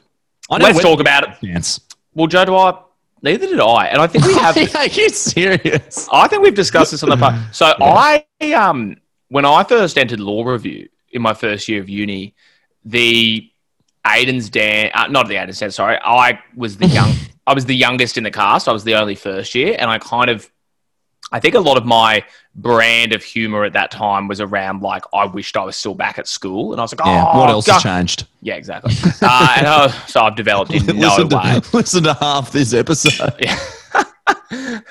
S7: I
S8: Let's talk about it. Well, Joe, do I? Neither did I. And I think we have.
S7: Are you serious?
S8: I think we've discussed this on the pod. So I, um, when I first entered law review in my first year of uni, the Aidan's dance, uh, not the Aidan's dance, sorry, I was the young, I was the youngest in the cast. I was the only first year, and I kind of, I think a lot of my brand of humor at that time was around like I wished I was still back at school, and I was like,
S7: Yeah.
S8: oh,
S7: what else
S8: God.
S7: has changed?
S8: Yeah, exactly. uh, and uh, so I've developed in no
S7: listen,
S8: way.
S7: to, listen to half this episode.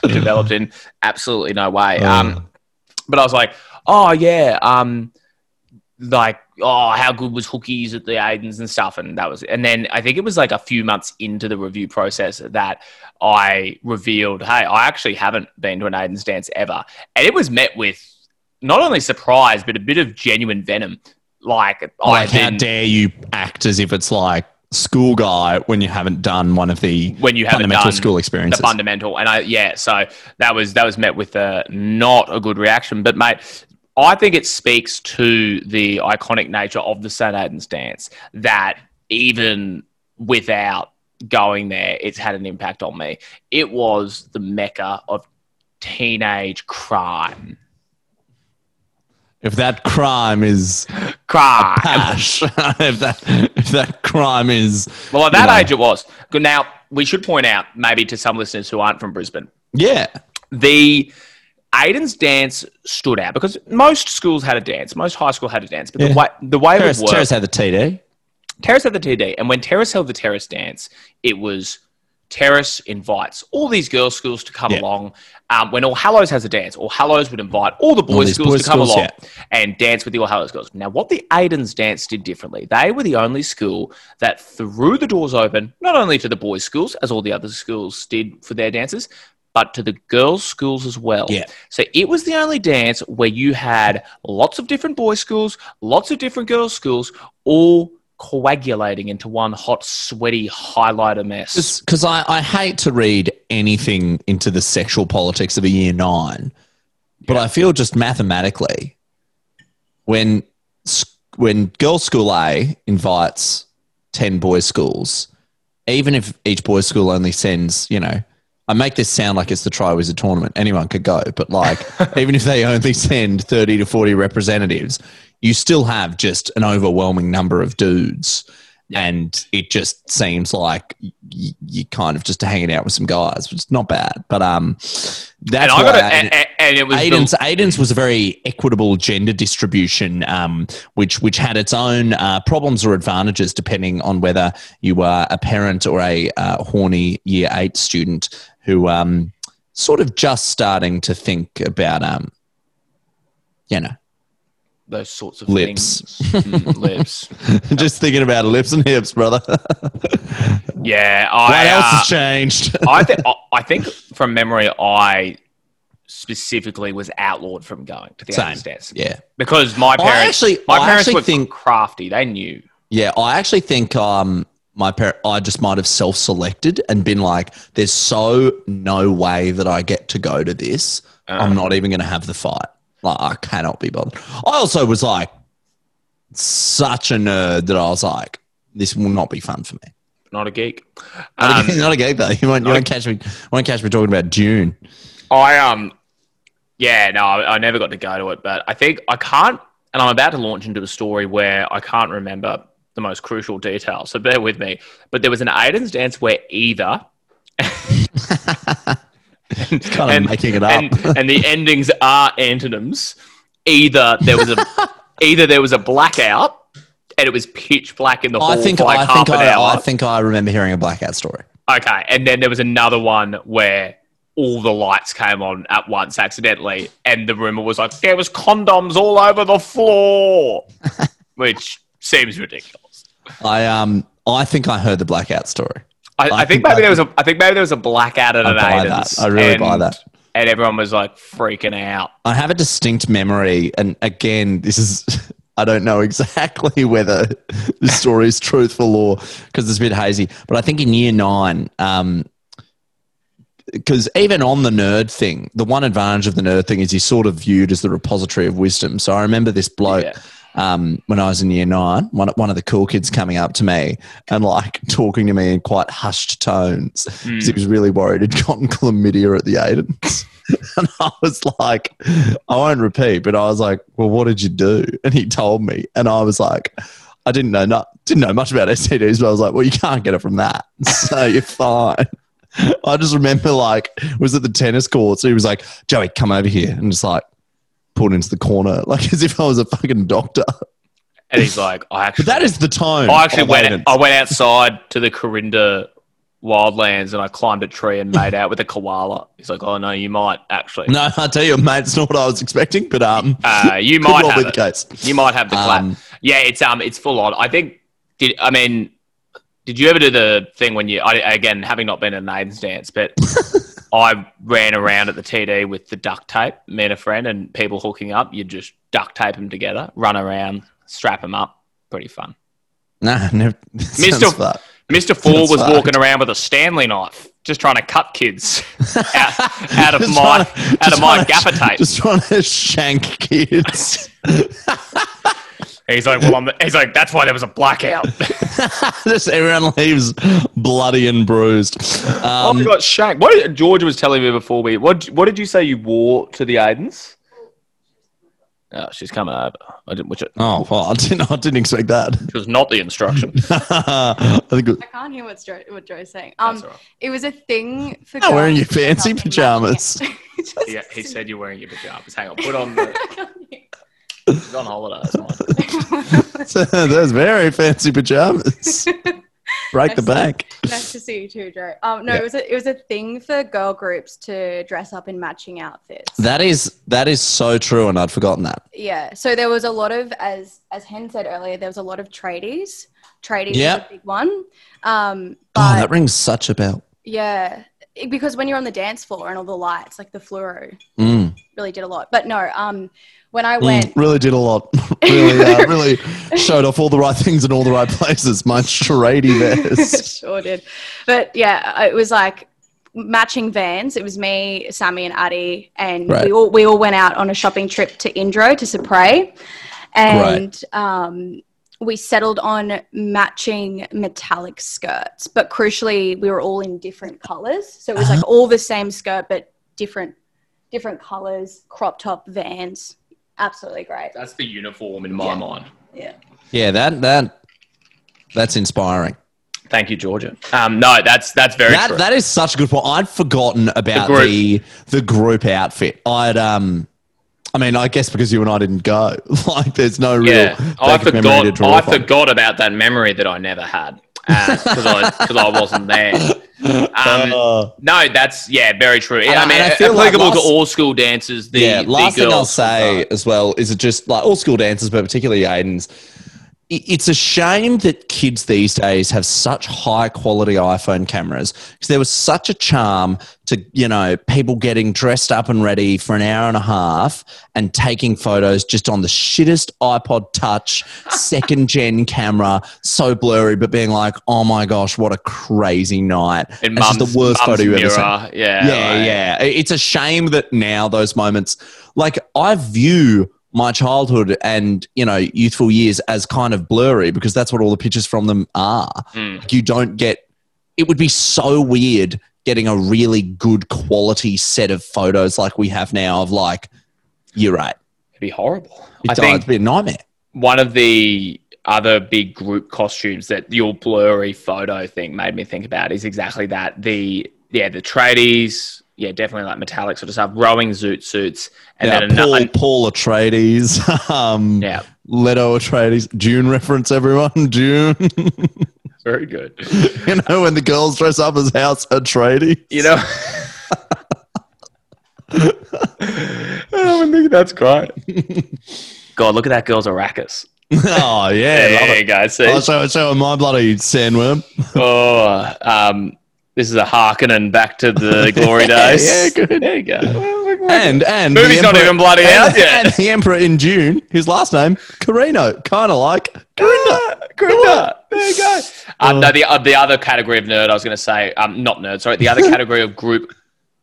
S8: developed in absolutely no way.
S7: Oh.
S8: Um, but I was like, oh yeah, um, like oh how good was Hookies at the Aidans and stuff, and that was. And then I think it was like a few months into the review process that I revealed, hey, I actually haven't been to an Aidans dance ever, and it was met with not only surprise but a bit of genuine venom. Like,
S7: Like,
S8: I
S7: how dare you act as if it's like school guy when you haven't done one of the
S8: when you haven't
S7: fundamental
S8: done
S7: school experiences?
S8: the fundamental and i yeah so that was that was met with a not a good reaction but mate i think it speaks to the iconic nature of the st aidan's dance that even without going there, it's had an impact on me. It was the mecca of teenage crime.
S7: If that crime is
S8: Crime.
S7: hash, if that if that crime is
S8: Well, at that
S7: know,
S8: age, it was. Now, we should point out, maybe to some listeners who aren't from Brisbane,
S7: yeah,
S8: the Aidan's dance stood out because most schools had a dance, most high school had a dance, but
S7: Yeah.
S8: the way the way
S7: Terrace,
S8: it would work,
S7: Terrace had the TD.
S8: Terrace had the TD, and when Terrace held the Terrace dance, it was Terrace invites all these girls' schools to come
S7: Yeah.
S8: along. Um, when All Hallows has a dance, All Hallows would invite all the boys'
S7: these
S8: schools
S7: boys'
S8: to come
S7: schools,
S8: along
S7: yeah.
S8: and dance with the All Hallows girls. Now, what the Aidan's dance did differently, they were the only school that threw the doors open, not only to the boys' schools, as all the other schools did for their dances, but to the girls' schools as well.
S7: Yeah.
S8: So it was the only dance where you had lots of different boys' schools, lots of different girls' schools, all coagulating into one hot, sweaty highlighter mess.
S7: Because I, I hate to read anything into the sexual politics of a year nine, but I feel just mathematically, when when girls' school A invites ten boys' schools, even if each boys' school only sends, you know, I make this sound like it's the Triwizard tournament. Anyone could go, but like, even if they only send thirty to forty representatives, you still have just an overwhelming number of dudes. And it just seems like y- y- you kind of just hanging out with some guys, which is not bad. But um, that's
S8: and I got it,
S7: Aidan-
S8: and, it was the-
S7: Aidan's, Aidan's was a very equitable gender distribution, um, which which had its own uh, problems or advantages depending on whether you were a parent or a uh, horny year eight student who um, sort of just starting to think about, um, you know,
S8: those sorts of
S7: Lips.
S8: things. Mm, lips.
S7: just thinking about lips and hips, brother.
S8: Yeah, I.
S7: what else
S8: uh,
S7: has changed?
S8: I think I think from memory, I specifically was outlawed from going to the
S7: Same.
S8: Dance.
S7: yeah.
S8: because my
S7: I
S8: parents,
S7: actually-
S8: my
S7: I
S8: parents
S7: actually
S8: were
S7: think-
S8: crafty. They knew.
S7: Yeah, I actually think um my par- I just might have self-selected and been like, "There's so no way that I get to go to this. I'm not even going to have the fight. Like, I cannot be bothered." I also was like, such a nerd that I was like, "This will not be fun for me."
S8: Not a geek.
S7: Not,
S8: Um,
S7: a, not a geek though. You won't, you won't catch me. Won't catch me talking about Dune.
S8: I um, yeah, no, I, I never got to go to it, but I think I can't. And I'm about to launch into a story where I can't remember the most crucial detail, so bear with me. But there was an Aidan's dance where either.
S7: Kind of making it up.
S8: And, and the endings are antonyms. Either there was a either there was a blackout and it was pitch black in the hall
S7: I think
S8: for like
S7: I
S8: half
S7: think
S8: an
S7: I,
S8: hour.
S7: I think I remember hearing a blackout story.
S8: Okay, and then there was another one where all the lights came on at once accidentally, and the rumor was like there was condoms all over the floor, which seems ridiculous.
S7: I um I think I heard the blackout story.
S8: I, I, think, maybe there was a I think maybe there was a blackout at
S7: I
S8: an
S7: buy
S8: Aidan's,
S7: that. I really
S8: and,
S7: buy that.
S8: and everyone was like freaking out.
S7: I have a distinct memory, and again, this is I don't know exactly whether the story is truthful or because it's a bit hazy. But I think in year nine, because even on the nerd thing, the one advantage of the nerd thing is he's sort of viewed as the repository of wisdom. So I remember this bloke.
S8: Yeah.
S7: Um, when I was in year nine, one, one of the cool kids coming up to me and like talking to me in quite hushed tones because he was really worried he'd gotten chlamydia at the Aidans. And I was like, I won't repeat, but I was like, well, what did you do? And he told me, and I was like, I didn't know not didn't know much about STDs, but I was like, well, you can't get it from that, so you're fine. I just remember like was at the tennis court, so he was like, Joey, come over here, and just like pulled into the corner, like as if I was a fucking doctor.
S8: And he's like, I actually,
S7: But that is the tone.
S8: I actually went.
S7: Aidans.
S8: I went outside to the Corinda wildlands and I climbed a tree and made out with a koala. He's like, Oh no, you might actually.
S7: No, I tell you, mate, it's not what I was expecting, but um,
S8: Uh, you might have
S7: the case.
S8: You might have the clap.
S7: Um,
S8: yeah, it's um, it's full on. I think. Did I mean? Did you ever do the thing when you? I, again, having not been an Aidan's dance, but I ran around at the TD with the duct tape. Me and a friend and people hooking up. You just duct tape them together, run around, strap them up. Pretty fun.
S7: Nah, never.
S8: Mr.
S7: sounds.
S8: Mr. Four was walking around with a Stanley knife, just trying to cut kids out, out of my
S7: to-
S8: out of my gaffer tape.
S7: Just trying to shank kids.
S8: And he's like, well, I'm the, he's like, that's why there was a blackout.
S7: Just everyone leaves bloody and bruised.
S10: oh,
S7: Um,
S10: we got shanked. What did, Georgia was telling me before we. What What did you say you wore to the Aidans? Oh, she's coming over. I didn't. Which it,
S7: oh, well, I didn't, I didn't expect that.
S10: which was not the instruction.
S7: I think it-
S11: I can't hear what Joe, what Joe's saying. Um,
S10: all right.
S11: it was a thing for.
S7: Oh, wearing your fancy
S11: to help in
S7: pajamas.
S11: matching it. Just-
S8: yeah, he said you're wearing your pajamas. Hang on, put on the. He's on holiday.
S7: Those very fancy pajamas. Break the bank.
S11: nice to see you too, Joe. Um, no,
S7: Yeah.
S11: it was a, it was a thing for girl groups to dress up in matching outfits.
S7: That is that is so true, and I'd forgotten that.
S11: yeah, so there was a lot of as as Hen said earlier, there was a lot of tradies. Tradies
S7: Yep.
S11: was a big one. Um,
S7: Oh, that rings such a bell.
S11: yeah, it- because when you're on the dance floor and all the lights, like the fluoro,
S7: Mm,
S11: really did a lot. But no, um, when I
S7: mm,
S11: went,
S7: really did a lot. really, uh, really showed off all the right things in all the right places. My charady vest.
S11: sure did. But yeah, it was like matching vans. It was me, Sammy, and Addie, and
S7: Right.
S11: we all we all went out on a shopping trip to Indro to Supre, and um, we settled on matching metallic skirts. But crucially, we were all in different colors, so it was like all the same skirt but different different colors, crop top vans. Absolutely great.
S8: That's the uniform in my mind.
S11: Yeah.
S7: Yeah, that that that's inspiring.
S8: Thank you, Georgia. Um, no, that's that's very
S7: That
S8: true.
S7: that is such a good point. I'd forgotten about
S8: group.
S7: the the group outfit. I'd um. I mean, I guess because you and I didn't go, like, there's no real
S8: yeah, I
S7: bank to
S8: forgot.
S7: draw
S8: I
S7: from.
S8: forgot about that memory that I never had because I I wasn't there. Um,
S7: Uh,
S8: no, that's yeah, very true.
S7: And
S8: I mean,
S7: I feel like
S8: applicable
S7: last-
S8: to all school dances. The,
S7: yeah,
S8: the
S7: last thing I'll say as well is it just like all school dances, but particularly Aidan's. It's a shame that kids these days have such high quality iPhone cameras because there was such a charm to you know people getting dressed up and ready for an hour and a half and taking photos just on the shittest iPod Touch second gen camera, so blurry, but being like, oh my gosh, what a crazy night! It's the worst photo you've ever seen.
S8: Yeah,
S7: yeah,
S8: like-
S7: yeah. It's a shame that now those moments, like I view my childhood and you know youthful years as kind of blurry because that's what all the pictures from them are.
S8: Mm.
S7: Like, you don't get. It would be so weird getting a really good quality set of photos like we have now of like you're right.
S8: It'd be horrible.
S7: It,
S8: I
S7: oh,
S8: think
S7: it'd be a nightmare.
S8: one of the other big group costumes that your blurry photo thing made me think about is exactly that. The yeah, the tradies, yeah, definitely like metallic sort of stuff, rowing zoot suits, and
S7: yeah,
S8: then
S7: Paul,
S8: another,
S7: Paul Atreides, um,
S8: yeah,
S7: Leto Atreides, Dune reference, everyone, Dune.
S8: very good.
S7: you know when the girls dress up as House Atreides.
S8: You know, I think that's great. God, look at that girl's Arrakis.
S7: oh yeah,
S8: There
S7: love
S8: you
S7: it.
S8: go. See,
S7: I'll show, my bloody sandworm.
S8: oh, um, this is a harkening back to the glory days.
S7: Yeah, good.
S8: There you go.
S7: And and
S8: Movie's
S7: the
S8: not even bloody
S7: and,
S8: out yet.
S7: And the Emperor in Dune, his last name Corrino, kind of like Corinda.
S8: Corinda. There you go. Um, no, the, uh, the other category of nerd, I was going to say, um, not nerd, sorry, the other category of group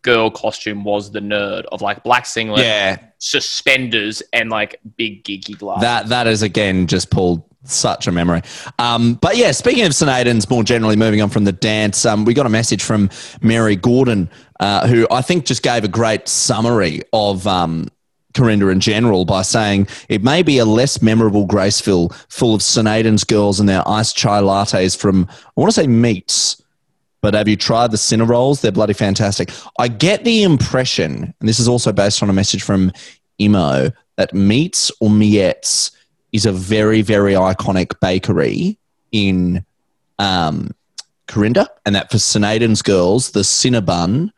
S8: girl costume was the nerd of like black singlet,
S7: Yeah,
S8: suspenders, and like big geeky glasses.
S7: that that is again just pulled such a memory. Um, but yeah, speaking of St Aidan's, more generally moving on from the dance, um, we got a message from Mary Gordon, uh, who I think just gave a great summary of um, Corinda in general by saying it may be a less memorable Graceville full of St Aidan's girls and their iced chai lattes from I want to say meats. But have you tried the Cinna rolls? They're bloody fantastic. I get the impression, and this is also based on a message from Imo, that Meats or Mietz is a very, very iconic bakery in um, Corinda, and that for St girls, the Cinnabon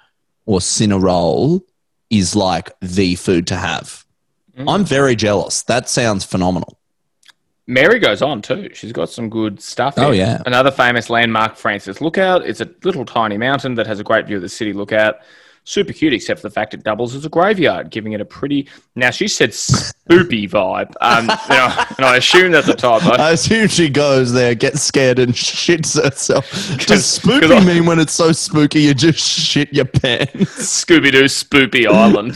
S7: or Cinnaroll is like the food to have. I'm very jealous. That sounds phenomenal.
S8: Mary goes on too. She's got some good stuff.
S7: Oh, yeah.
S8: Another famous landmark, Francis Lookout. It's a little tiny mountain that has a great view of the city lookout. Super cute, except for the fact it doubles as a graveyard, giving it a pretty. Now she said spoopy vibe, um, you know, and I assume that's a typo.
S7: I assume she goes there, gets scared, and shits herself. Does spooky
S8: 'cause I-
S7: mean when it's so spooky you just shit your pants?
S8: Scooby Doo Spoopy Island.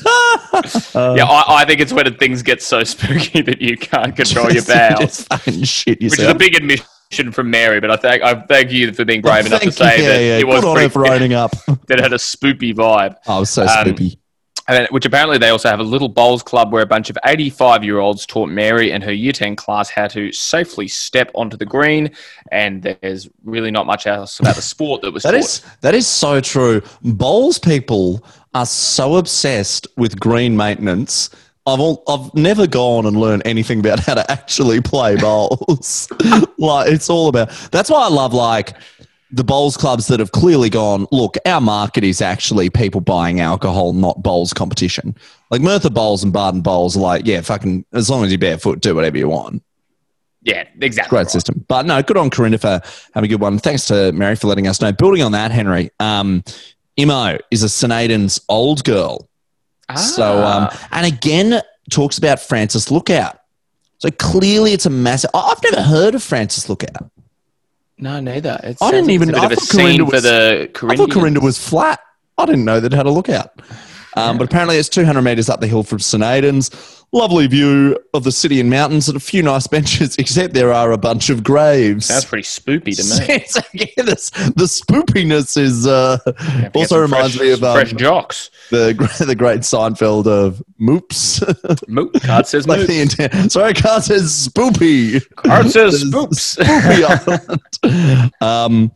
S8: yeah, I, I think it's when things get so spooky that you can't control your bowels,
S7: shit
S8: which is a big admission from Mary. But I thank I thank you for being brave enough to
S7: you.
S8: say
S7: yeah,
S8: that
S7: yeah.
S8: it was
S7: Good
S8: pretty,
S7: for owning up.
S8: that it had a spoopy vibe.
S7: I was so
S8: Um,
S7: spoopy.
S8: And which apparently they also have a little bowls club where a bunch of 85 year olds taught Mary and her year 10 class how to safely step onto the green. And there's really not much else about the sport that was
S7: That
S8: taught.
S7: is that is so true. Bowls people are so obsessed with green maintenance. I've all, I've never gone and learned anything about how to actually play bowls. like it's all about. That's why I love like the bowls clubs that have clearly gone. Look, our market is actually people buying alcohol, not bowls competition. Like Merthyr Bowls and Bardon Bowls are like, yeah, fucking as long as you're barefoot, do whatever you want.
S8: yeah, exactly.
S7: Great
S8: right.
S7: system. But no, good on Corinda for having a good one. Thanks to Mary for letting us know. Building on that, Henry, um, Imo is a St. Old girl. So, um,
S8: Ah.
S7: and again, talks about Francis Lookout. So clearly it's a massive. I've never heard of Francis Lookout.
S8: No, neither. It
S7: I didn't
S8: like
S7: even-
S8: a
S7: I
S8: bit of a
S7: thought Corinda
S8: scene for
S7: was- I thought Corinda was flat. I didn't know that it had a lookout. Um, But apparently it's 200 metres up the hill from St. Aidan's. Lovely view of the city and mountains and a few nice benches, except there are a bunch of graves.
S8: Sounds pretty spoopy to me.
S7: It's- again, this, the spoopiness is uh, also reminds
S8: fresh-
S7: me of um,
S8: fresh jocks.
S7: the the great Seinfeld of Moops.
S8: Moop. Card says
S7: like
S8: moop.
S7: Sorry, Card says spoopy.
S8: Card says spoops.
S7: spoopy um,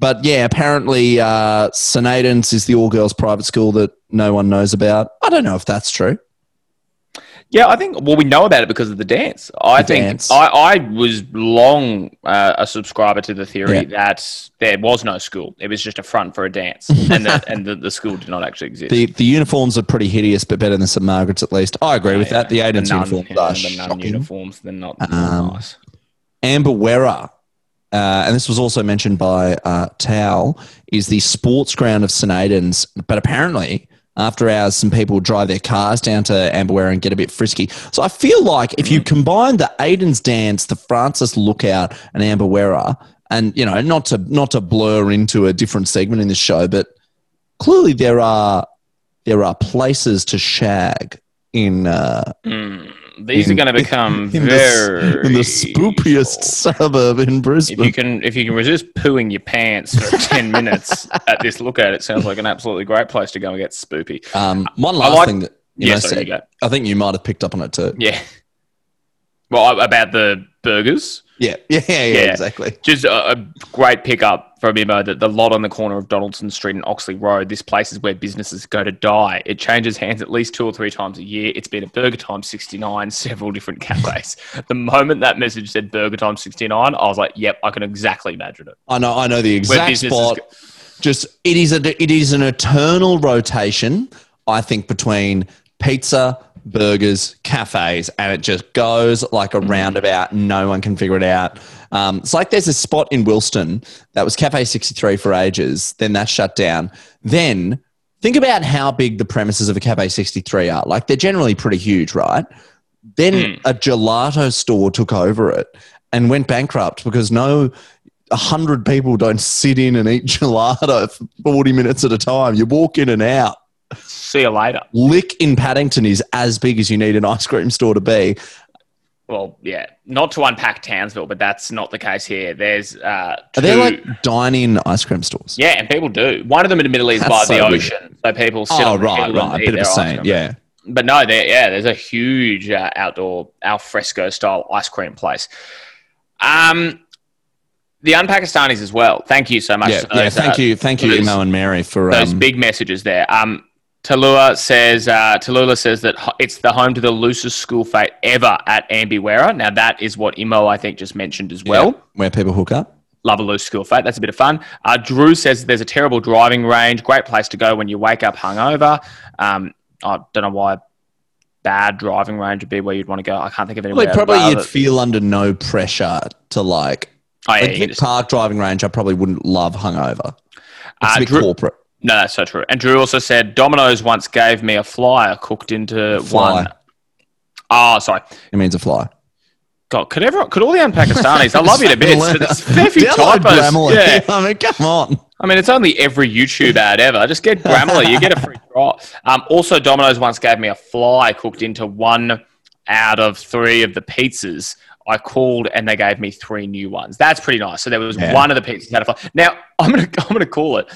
S7: but yeah, apparently uh, St Aidan's is the all girls private school that no one knows about. I don't know if that's true.
S8: Yeah, I think. Well, we know about it because of the dance. I
S7: The
S8: think
S7: dance.
S8: I, I was long uh, a subscriber to the theory
S7: Yeah.
S8: that there was no school. It was just a front for a dance, and that and the, the school did not actually exist.
S7: The the uniforms are pretty hideous, but better than St Margaret's at least. I agree with
S8: Yeah,
S7: that. The Aidan's
S8: nun-
S7: uniforms
S8: yeah,
S7: are
S8: the nun
S7: shocking.
S8: uniforms. They're not, not
S7: Um,
S8: nice.
S7: Ambiwerra, uh, and this was also mentioned by uh, Tao, is the sports ground of St Aidan's. But apparently, after hours, some people drive their cars down to Ambiwerra and get a bit frisky. So I feel like if you combine the Aidan's dance, the Francis Lookout, and Ambiwerra, and you know, not to not to blur into a different segment in the show, but clearly there are there are places to shag in. Uh,
S8: Mm, these
S7: in-
S8: are going to become
S7: in the,
S8: very
S7: in the spookiest suburb in
S8: If
S7: Brisbane.
S8: you can, if you can resist pooing your pants for ten minutes at this lookout, it sounds like an absolutely great place to go and get spoopy.
S7: Um, one
S8: I
S7: last
S8: like-
S7: thing that you
S8: Yeah,
S7: know,
S8: sorry,
S7: said,
S8: you go.
S7: I think you might have picked up on it too.
S8: Yeah. Well, about the burgers.
S7: Yeah, yeah, yeah,
S8: Yeah.
S7: exactly.
S8: Just a, a great pickup from that the lot on the corner of Donaldson Street and Oxley Road, this place is where businesses go to die. It changes hands at least two or three times a year. It's been a Burger Time 69, several different cafes. the moment that message said Burger Time 69, I was like, yep, I can exactly imagine it.
S7: I know, I know the exact spot.
S8: go-
S7: Just it is a it is an eternal rotation. I think between pizza, burgers, cafes, and it just goes like a roundabout. No one can figure it out. Um, it's like there's a spot in Wilston that was Cafe 63 for ages. Then that shut down. Then think about how big the premises of a Cafe 63 are. Like they're generally pretty huge, right? Then a gelato store took over it and went bankrupt because no a hundred people don't sit in and eat gelato for 40 minutes at a time. You walk in and out.
S8: See you later.
S7: Lick in Paddington is as big as you need an ice cream store to be.
S8: Well, yeah, not to unpack Townsville, but that's not the case here. There's uh,
S7: Are there like dine-in ice cream stores?
S8: Yeah, and people do. One of them, admittedly, is by
S7: so
S8: the
S7: weird.
S8: ocean, so people sit
S7: Oh,
S8: on
S7: right, right. A bit of a yeah.
S8: But no, there, yeah, there's a huge uh, outdoor al fresco style ice cream place. Um, the Unpakistanis as well. Thank you so much.
S7: Yeah, yeah.
S8: those,
S7: Thank
S8: uh,
S7: you, thank you, Imo and Mary, for
S8: those
S7: um,
S8: big messages there. Um, Tallulah says uh, Tallulah says that it's the home to the loosest school fate ever at Ambiwerra. Now that is what Imo I think just mentioned as well.
S7: yeah, where people hook up.
S8: Love a loose school fate. That's a bit of fun. Uh, Drew says there's a terrible driving range. Great place to go when you wake up hungover. Um, I don't know why bad driving range would be where you'd want to go. I can't think of anywhere.
S7: Probably, probably you'd feel under no pressure to like.
S8: Oh, yeah,
S7: like Vic
S8: just-
S7: Park driving range, I probably wouldn't love hungover. It's
S8: Uh,
S7: a bit
S8: Drew-
S7: corporate.
S8: No, that's so true. And Drew also said Domino's once gave me a flyer cooked into
S7: Fly.
S8: one. Oh, sorry.
S7: It means a fly.
S8: God, could everyone, could all the Unpakistanis? I love you to bits, but there's a fair few typos. Yeah.
S7: I mean, come on.
S8: I mean, it's only every YouTube ad ever. Just get Grammarly, you get a free trial. Um, also, Domino's once gave me a fly cooked into one out of three of the pizzas. I called and they gave me three new ones. That's pretty nice. So there was
S7: Yeah.
S8: one of the pizzas had a fly. Now I'm gonna I'm gonna call it.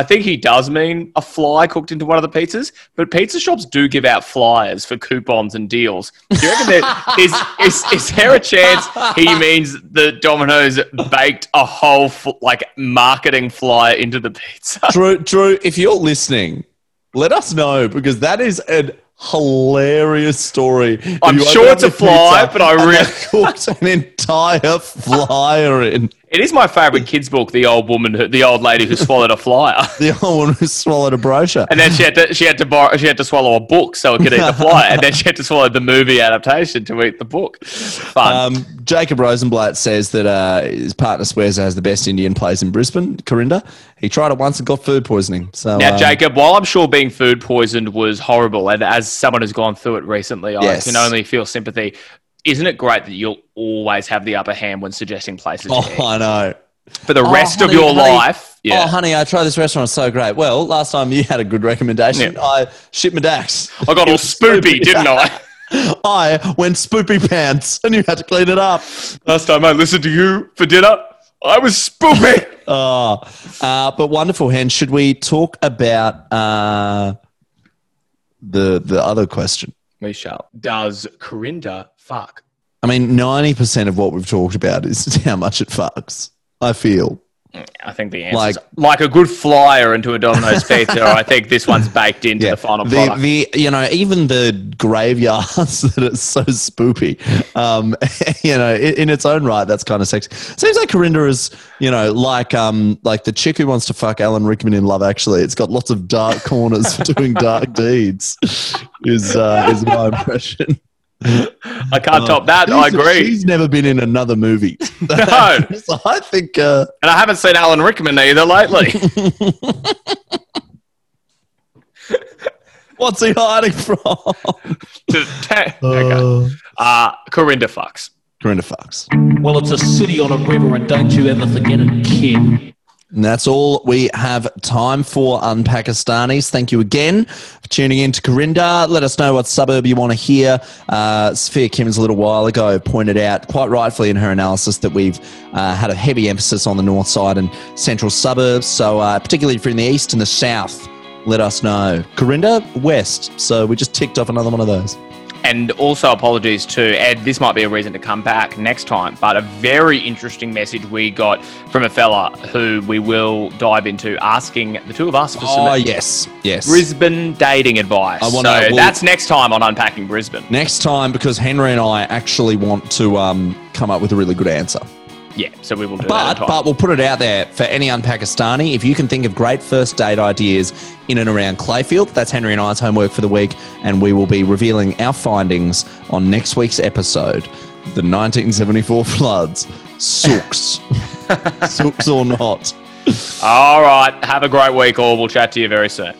S8: I think he does mean a fly cooked into one of the pizzas, but pizza shops do give out flyers for coupons and deals. Do you reckon there is, is is there a chance he means the Domino's baked a whole f- like marketing flyer into the pizza?
S7: Drew, Drew, if you're listening, let us know because that is an hilarious story.
S8: I'm sure it's a fly, but I really-
S7: they cooked an entire flyer in.
S8: It is my favorite kids book, the old woman, who, the old lady who swallowed a flyer.
S7: The old one who swallowed a brochure.
S8: And then she had to she had to borrow she had to swallow a book so it could eat the flyer, and then she had to swallow the movie adaptation to eat the book. Fun.
S7: Um, Jacob Rosenblatt says that uh, his partner swears has the best Indian place in Brisbane, Corinda. He tried it once and got food poisoning. So
S8: now,
S7: um,
S8: Jacob, while I'm sure being food poisoned was horrible, and as someone who's gone through it recently,
S7: Yes.
S8: I can only feel sympathy. Isn't it great that you'll always have the upper hand when suggesting places to
S7: Oh,
S8: eat?
S7: I know.
S8: for the
S7: Oh,
S8: rest of your
S7: honey.
S8: life? Yeah.
S7: Oh, honey, I tried this restaurant. It's so great. Well, last time you had a good recommendation.
S8: Yeah.
S7: I shit my dax.
S8: I got all spoopy, didn't I?
S7: I went spoopy pants and you had to clean it up.
S8: Last time I listened to you for dinner, I was spoopy.
S7: Oh, uh, but wonderful, Hen. Should we talk about uh, the the other question?
S8: we shall. Does Corinda fuck?
S7: I mean, ninety percent of what we've talked about is how much it fucks. I feel.
S8: I think the answer
S7: Like-
S8: like, like a good flyer into a Domino's pizza. I think this one's baked into the final
S7: the,
S8: product.
S7: the you know even the graveyards that are so spoopy, um, you know in, in its own right that's kind of sexy. Seems like Corinda is you know like um like the chick who wants to fuck Alan Rickman in Love Actually. It's got lots of dark corners for doing dark deeds. Is uh, is my impression.
S8: I can't top that. I agree.
S7: She's never been in another movie.
S8: No.
S7: so I think. Uh,
S8: And I haven't seen Alan Rickman either lately.
S7: what's he hiding from?
S8: okay. Uh, Corinda Fox.
S7: Corinda Fox.
S12: Well, it's a city on a river, and don't you ever forget it, kid.
S7: And that's all we have time for, Unpakistanis. Thank you again for tuning in to Corinda. Let us know what suburb you want to hear. Uh, Sophia Kimmins a little while ago pointed out, quite rightfully in her analysis, that we've uh, had a heavy emphasis on the north side and central suburbs. So, uh, particularly if you're in the east and the south, let us know. Corinda, west. So, we just ticked off another one of those.
S8: And also apologies to Ed. This might be a reason to come back next time. But a very interesting message we got from a fella who we will dive into asking the two of us for
S7: Oh,
S8: some
S7: yes. Yes.
S8: Brisbane dating advice.
S7: I wanna-
S8: so
S7: well-
S8: that's next time on Unpacking Brisbane.
S7: Next time, because Henry and I actually want to um, come up with a really good answer.
S8: Yeah, so we will do that.
S7: But
S8: in
S7: but we'll put it out there for any un-Pakistani. If you can think of great first date ideas in and around Clayfield, that's Henry and I's homework for the week, and we will be revealing our findings on next week's episode. The 1974 floods, sooks, sooks or not.
S8: All right. Have a great week, all. We'll chat to you very soon.